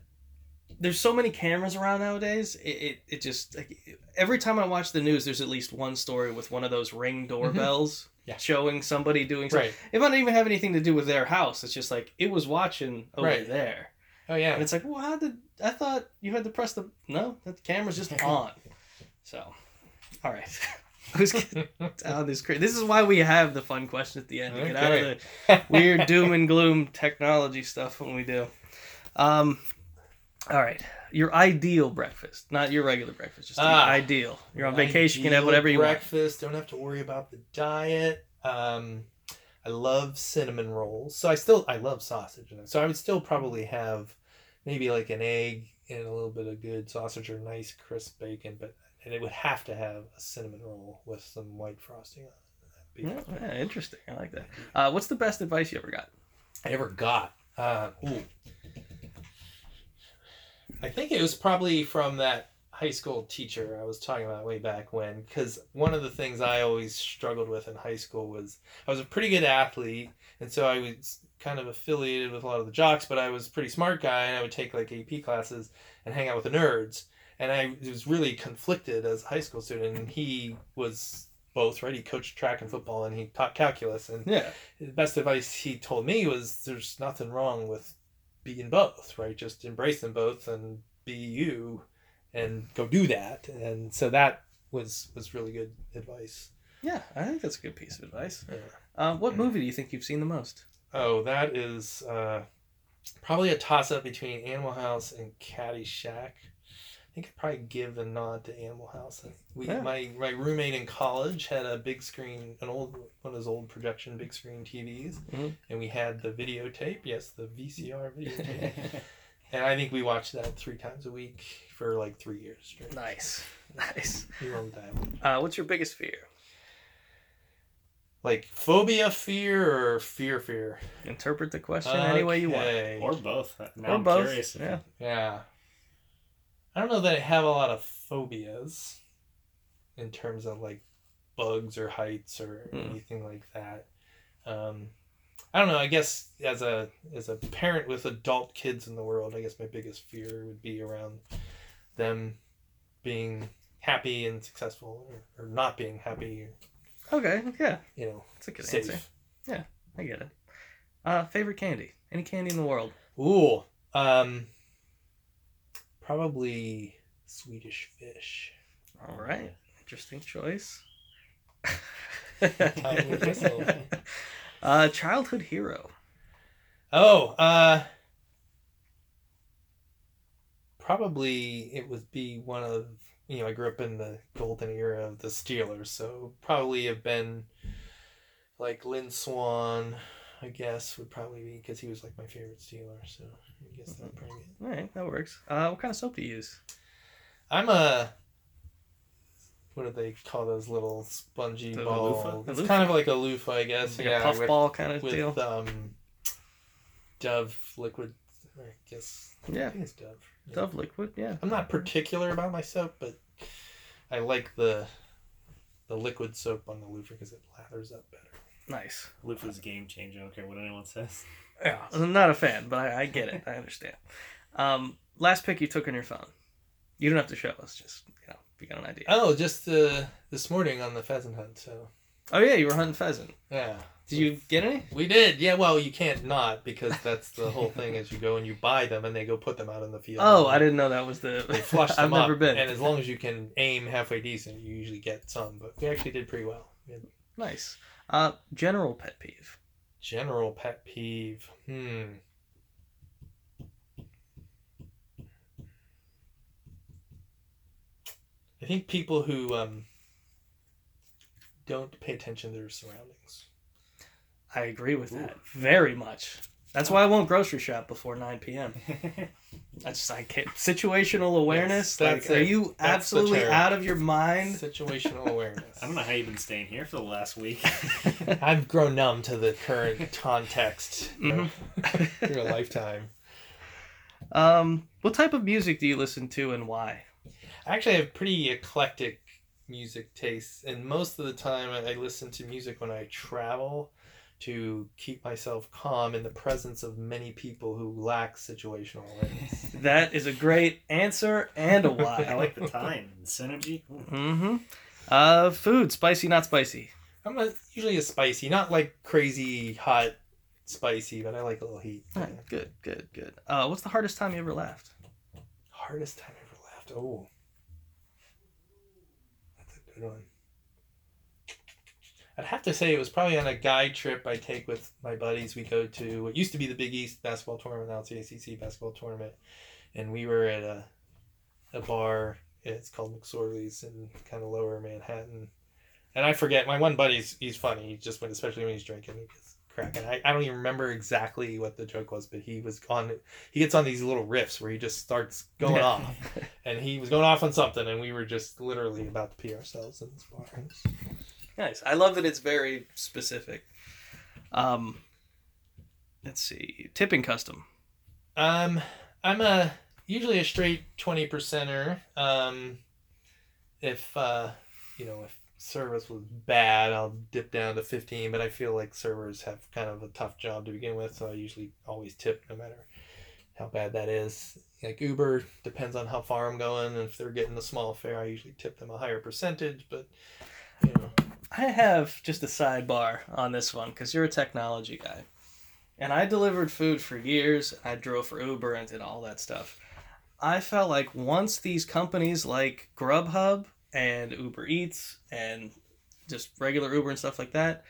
there's so many cameras around nowadays. It, it, it just like every time I watch the news, there's at least one story with one of those ring mm-hmm. doorbells Yeah. showing somebody doing something. Right. It might not even have anything to do with their house. It's just like it was watching over Right. there, Oh yeah. and it's like, well, how did I thought you had to press the no? The camera's just on. So, all right. Who's getting down this crazy? This is why we have the fun question at the end to get out of the weird doom and gloom technology stuff when we do. Um, all right, your ideal breakfast, not your regular breakfast, just Ah. ideal. You're on vacation, you can have whatever you want. breakfast, don't have to worry about the diet. Um, I love cinnamon rolls, so I still I love sausage, so I would still probably have maybe like an egg and a little bit of good sausage or nice crisp bacon, but and it would have to have a cinnamon roll with some white frosting on it. Yeah, yeah, interesting. I like that. Uh, what's the best advice you ever got? I ever got. Uh, ooh. I think it was probably from that high school teacher I was talking about way back when. Because one of the things I always struggled with in high school was I was a pretty good athlete, and so I was kind of affiliated with a lot of the jocks, but I was a pretty smart guy, and I would take like AP classes and hang out with the nerds. And I was really conflicted as a high school student, and he was both, right? He coached track and football, and he taught calculus, and Yeah, the best advice he told me was there's nothing wrong with being both, right? Just embrace them both and be you and go do that. And so that was was really good advice. yeah, I think that's a good piece of advice. Yeah. Uh, what movie do you think you've seen the most? Oh, that is uh, probably a toss up between Animal House and Caddyshack. I think I'd probably give a nod to Animal House. We, Yeah. my, my roommate in college had a big screen, an old one of those old projection big screen TVs, Mhm. and we had the videotape. Yes, the VCR videotape. And I think we watched that three times a week for like three years straight. Nice, nice. We loved that. Uh, what's your biggest fear? Like phobia, fear, or fear, fear. Interpret the question any way you want. Or both. Now or I'm both. curious. Yeah. Yeah. I don't know that I have a lot of phobias in terms of like bugs or heights or Hmm. anything like that. Um, I don't know. I guess as a as a parent with adult kids in the world, I guess my biggest fear would be around them being happy and successful, or, or not being happy. Or, Okay. Yeah, you know, it's a good safe. answer. Yeah, I get it. Uh, favorite candy? Any candy in the world? Ooh, um, probably Swedish Fish. All right, interesting choice. Time with myself. uh, childhood hero. Oh, uh, probably it would be one of you know I grew up in the golden era of the Steelers, so probably have been like Lynn Swann. I guess would probably be because he was like my favorite Steeler, so I guess that would probably. All right, that works. Uh, what kind of soap do you use? I'm a. What do they call those little spongy The ball? loofah? It's A kind of like a loofah, I guess. Like yeah, a puff with, ball kind of with deal. um, Dove liquid. I guess. Yeah. I think it's Dove. Yeah. Dove liquid. Yeah. I'm not particular about my soap, but I like the the liquid soap on the loofah because it lathers up better. Nice. Loofah's game changer. I don't care what anyone says. Yeah, I'm not a fan, but I, I get it. I understand. Um, last pick you took on your phone. You don't have to show us. Just you know, if you got an idea. Oh, just uh, this morning on the pheasant hunt. So Oh yeah, you were hunting pheasant. yeah, Did you get any? we did. Yeah, well, you can't not because that's the whole thing. Is you go and you buy them and they go put them out in the field. Oh, I didn't know that was the. They flush them I've up, never been. and as long as you can aim halfway decent, you usually get some. But we actually did pretty well. We had Nice. Uh, general pet peeve. General pet peeve. Hmm. I think people who um, don't pay attention to their surroundings. I agree with that very much. That's why I won't grocery shop before 9 p.m. I just I can't situational awareness. Yes, that's like, are you That's absolutely out of your mind? Situational awareness. I don't know how you've been staying here for the last week. I've grown numb to the current context you know, Mhm. through a lifetime. Um, what type of music do you listen to and why? I actually have pretty eclectic music tastes, and most of the time I listen to music when I travel to keep myself calm in the presence of many people who lack situational awareness. That is a great answer and a why. I like the time and synergy. Ooh. Mm-hmm. Uh, food, spicy, not spicy. I'm not usually a spicy, not like crazy hot spicy, but I like a little heat. All right, good, good, good. Uh, what's the hardest time you ever laughed? Hardest time I ever laughed. Oh, that's a good one. I'd have to say it was probably on a guide trip I take with my buddies. We go to what used to be the Big East basketball tournament, now it's the ACC basketball tournament, and we were at a a bar. It's called McSorley's in kind of lower Manhattan. And I forget my one buddy's he's funny. He just went, especially when he's drinking, he gets cracking. I, I don't even remember exactly what the joke was, but he was on he gets on these little riffs where he just starts going Yeah. off. And he was going off on something and we were just literally about to pee ourselves in this bar. Nice. I love that it's very specific. Um, let's see. Tipping custom. Um, I'm a usually a straight twenty percenter. Um, if uh, you know, if service was bad, I'll dip down to fifteen. But I feel like servers have kind of a tough job to begin with, so I usually always tip, no matter how bad that is. Like Uber depends on how far I'm going, and if they're getting a small fare, I usually tip them a higher percentage. But you know, I have just a sidebar on this one because you're a technology guy. And I delivered food for years. I drove for Uber and did all that stuff. I felt like once these companies like Grubhub and Uber Eats and just regular Uber and stuff like that,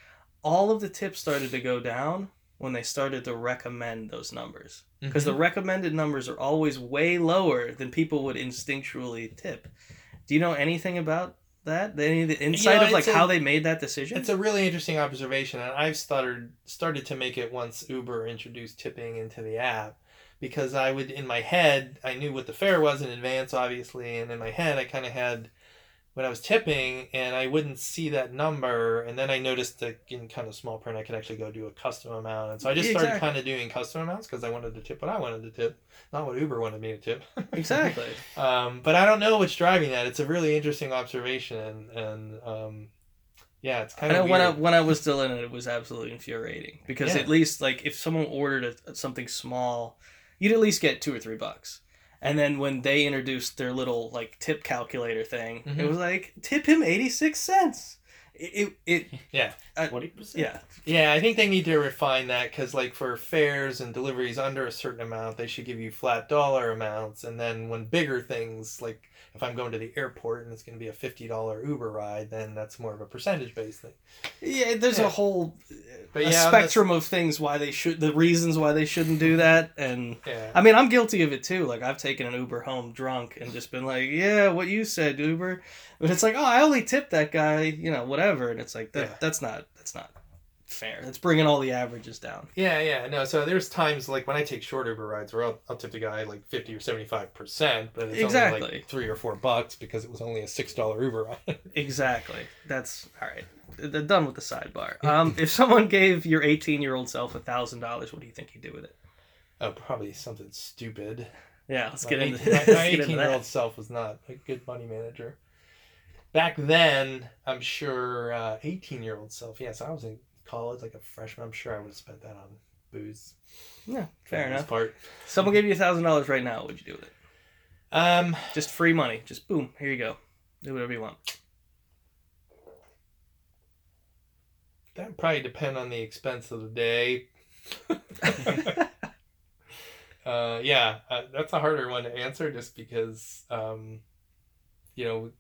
all of the tips started to go down when they started to recommend those numbers. Because the mm-hmm. recommended numbers are always way lower than people would instinctually tip. Do you know anything about that? Any of the insight know, of like a- how they made that decision? It's a really interesting observation, and I've started started to make it once Uber introduced tipping into the app, because I would in my head I knew what the fare was in advance, obviously, and in my head I kind of had when I was tipping, and I wouldn't see that number, and then I noticed that in kind of small print I could actually go do a custom amount, and so I just started Exactly. kind of doing custom amounts because I wanted to tip what I wanted to tip, not what Uber wanted me to tip. exactly. Um, but I don't know what's driving that. It's a really interesting observation, and, and um, yeah, it's kind of when I when I was still in it, it was absolutely infuriating because Yeah. at least like if someone ordered a, something small, you'd at least get two or three bucks. And then when they introduced their little like tip calculator thing, it Mhm. was like tip him eighty six cents, It, it, Yeah. Twenty percent. yeah. Yeah, I think they need to refine that because, like, for fares and deliveries under a certain amount, they should give you flat dollar amounts. And then when bigger things, like if I'm going to the airport and it's going to be a fifty dollar Uber ride, then that's more of a percentage based thing. Yeah, there's Yeah. a whole uh, But a yeah, spectrum of things why they should, the reasons why they shouldn't do that, and Yeah. I mean, I'm guilty of it too. Like I've taken an Uber home drunk and just been like, "Yeah, what you said, Uber," but it's like, "Oh, I only tipped that guy," you know, whatever, and it's like that. That's not that's not fair. That's bringing all the averages down. Yeah, yeah, no. So there's times like when I take short Uber rides where I'll, I'll tip the guy like fifty or seventy five percent, but it's only Exactly. like three or four bucks because it was only a six dollar Uber ride. Exactly. That's all right. They're done with the sidebar. Um, if someone gave your 18 year old self a thousand dollars, what do you think you'd do with it? oh, probably something stupid. Yeah, let's My get into my- let's My eighteen year old self was not a good money manager. Back then, I'm sure uh, eighteen year old self. Yeah, so I was in college, like a freshman. I'm sure I would have spent that on booze. Yeah, fair enough. Part. Someone gave you a thousand dollars right now. What'd you do with it? Um, Just free money. Just boom. Here you go. Do whatever you want. that would probably depend on the expense of the day. Uh, yeah, uh, that's a harder one to answer just because, um, you know,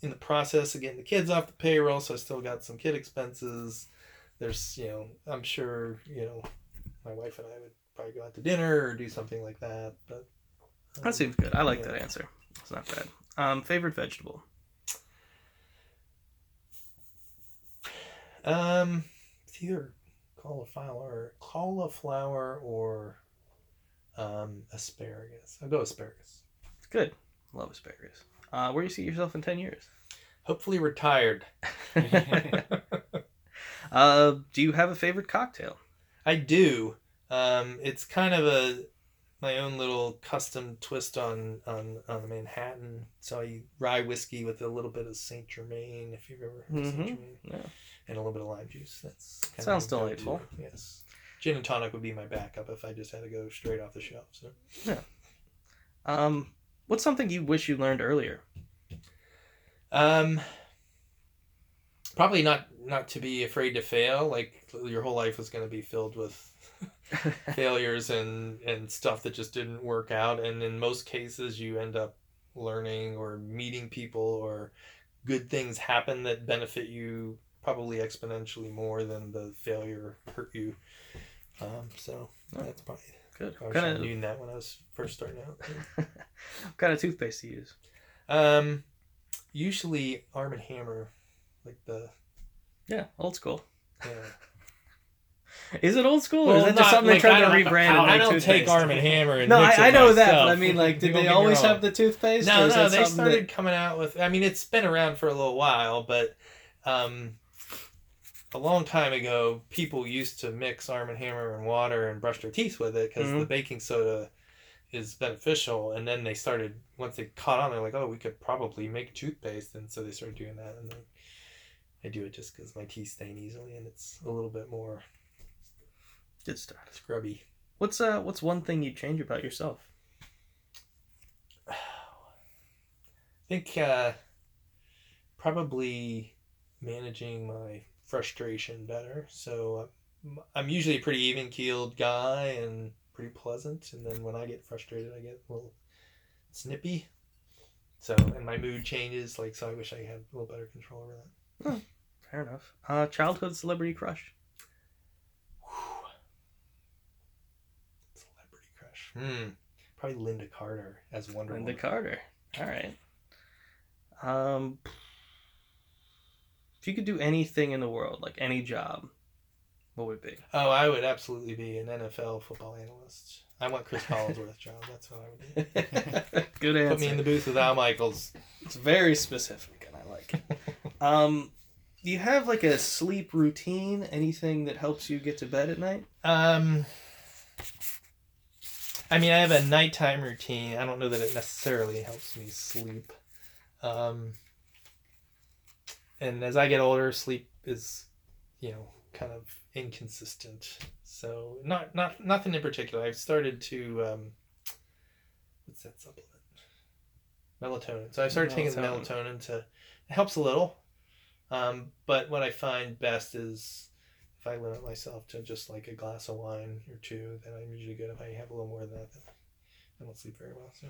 in the process of getting the kids off the payroll, so I still got some kid expenses. There's, you know, I'm sure, you know, my wife and I would probably go out to dinner or do something like that. But um, That seems good. I like yeah. that answer. It's not bad. Um, favorite vegetable. Um, it's either cauliflower, cauliflower, or um, asparagus. I'll go asparagus. Good. Love asparagus. Uh, where do you see yourself in ten years? Hopefully retired. Uh, do you have a favorite cocktail? I do. Um, it's kind of a my own little custom twist on on on the Manhattan. So I rye whiskey with a little bit of Saint Germain, if you've ever heard of Saint. Germain, Yeah. and a little bit of lime juice. That's kind Sounds of my go-to. delightful. Yes, gin and tonic would be my backup if I just had to go straight off the shelf. So Um, what's something you wish you learned earlier? Um, probably not not to be afraid to fail. Like your whole life is going to be filled with failures and and stuff that just didn't work out. And in most cases, you end up learning or meeting people or good things happen that benefit you probably exponentially more than the failure hurt you. Um, so Oh. that's probably Good. I kind of knew that when I was first starting out. what kind of toothpaste do you use? Um, usually Arm and Hammer, like the Yeah, old school. yeah. Is it old school, or is that just something like, they're trying to rebrand? and I don't toothpaste? take Arm and Hammer. And No, mix I, I know that, but. I mean, like, did they always have the toothpaste? or No, no, they something started that- coming out with. I mean, it's been around for a little while, but um, a long time ago, people used to mix Arm and Hammer and water and brush their teeth with it because Mhm. the baking soda is beneficial. And then they started once they caught on, they're like, oh, we could probably make toothpaste, and so they started doing that. And then I do it just because my teeth stain easily, and it's a little bit more Good stuff. scrubby. What's uh, what's one thing you'd change about yourself? I think uh, probably managing my frustration better. So uh, I'm usually a pretty even keeled guy and pretty pleasant. And then when I get frustrated, I get a little snippy. So, and my mood changes. Like, so I wish I had a little better control over that. Fair enough. Uh, childhood celebrity crush. Celebrity crush. Hmm. Probably Lynda Carter as Wonder Lynda Woman. Carter. All right. Um, if you could do anything in the world, like any job, what would it be? Oh, I would absolutely be an NFL football analyst. I want Chris Collinsworth's job. That's what I would do. Good answer. Put me in the booth with Al Michaels. It's very specific, and I like it. um, do you have like a sleep routine? Anything that helps you get to bed at night? Um, I mean, I have a nighttime routine. I don't know that it necessarily helps me sleep. Um, and as I get older, sleep is, you know, kind of inconsistent. So not not nothing in particular. I've started to um, what's that supplement? Melatonin. So I started taking the Melatonin. melatonin to it helps a little. Um, but what I find best is if I limit myself to just like a glass of wine or two, then I'm usually good. If I have a little more than that, then I don't sleep very well. So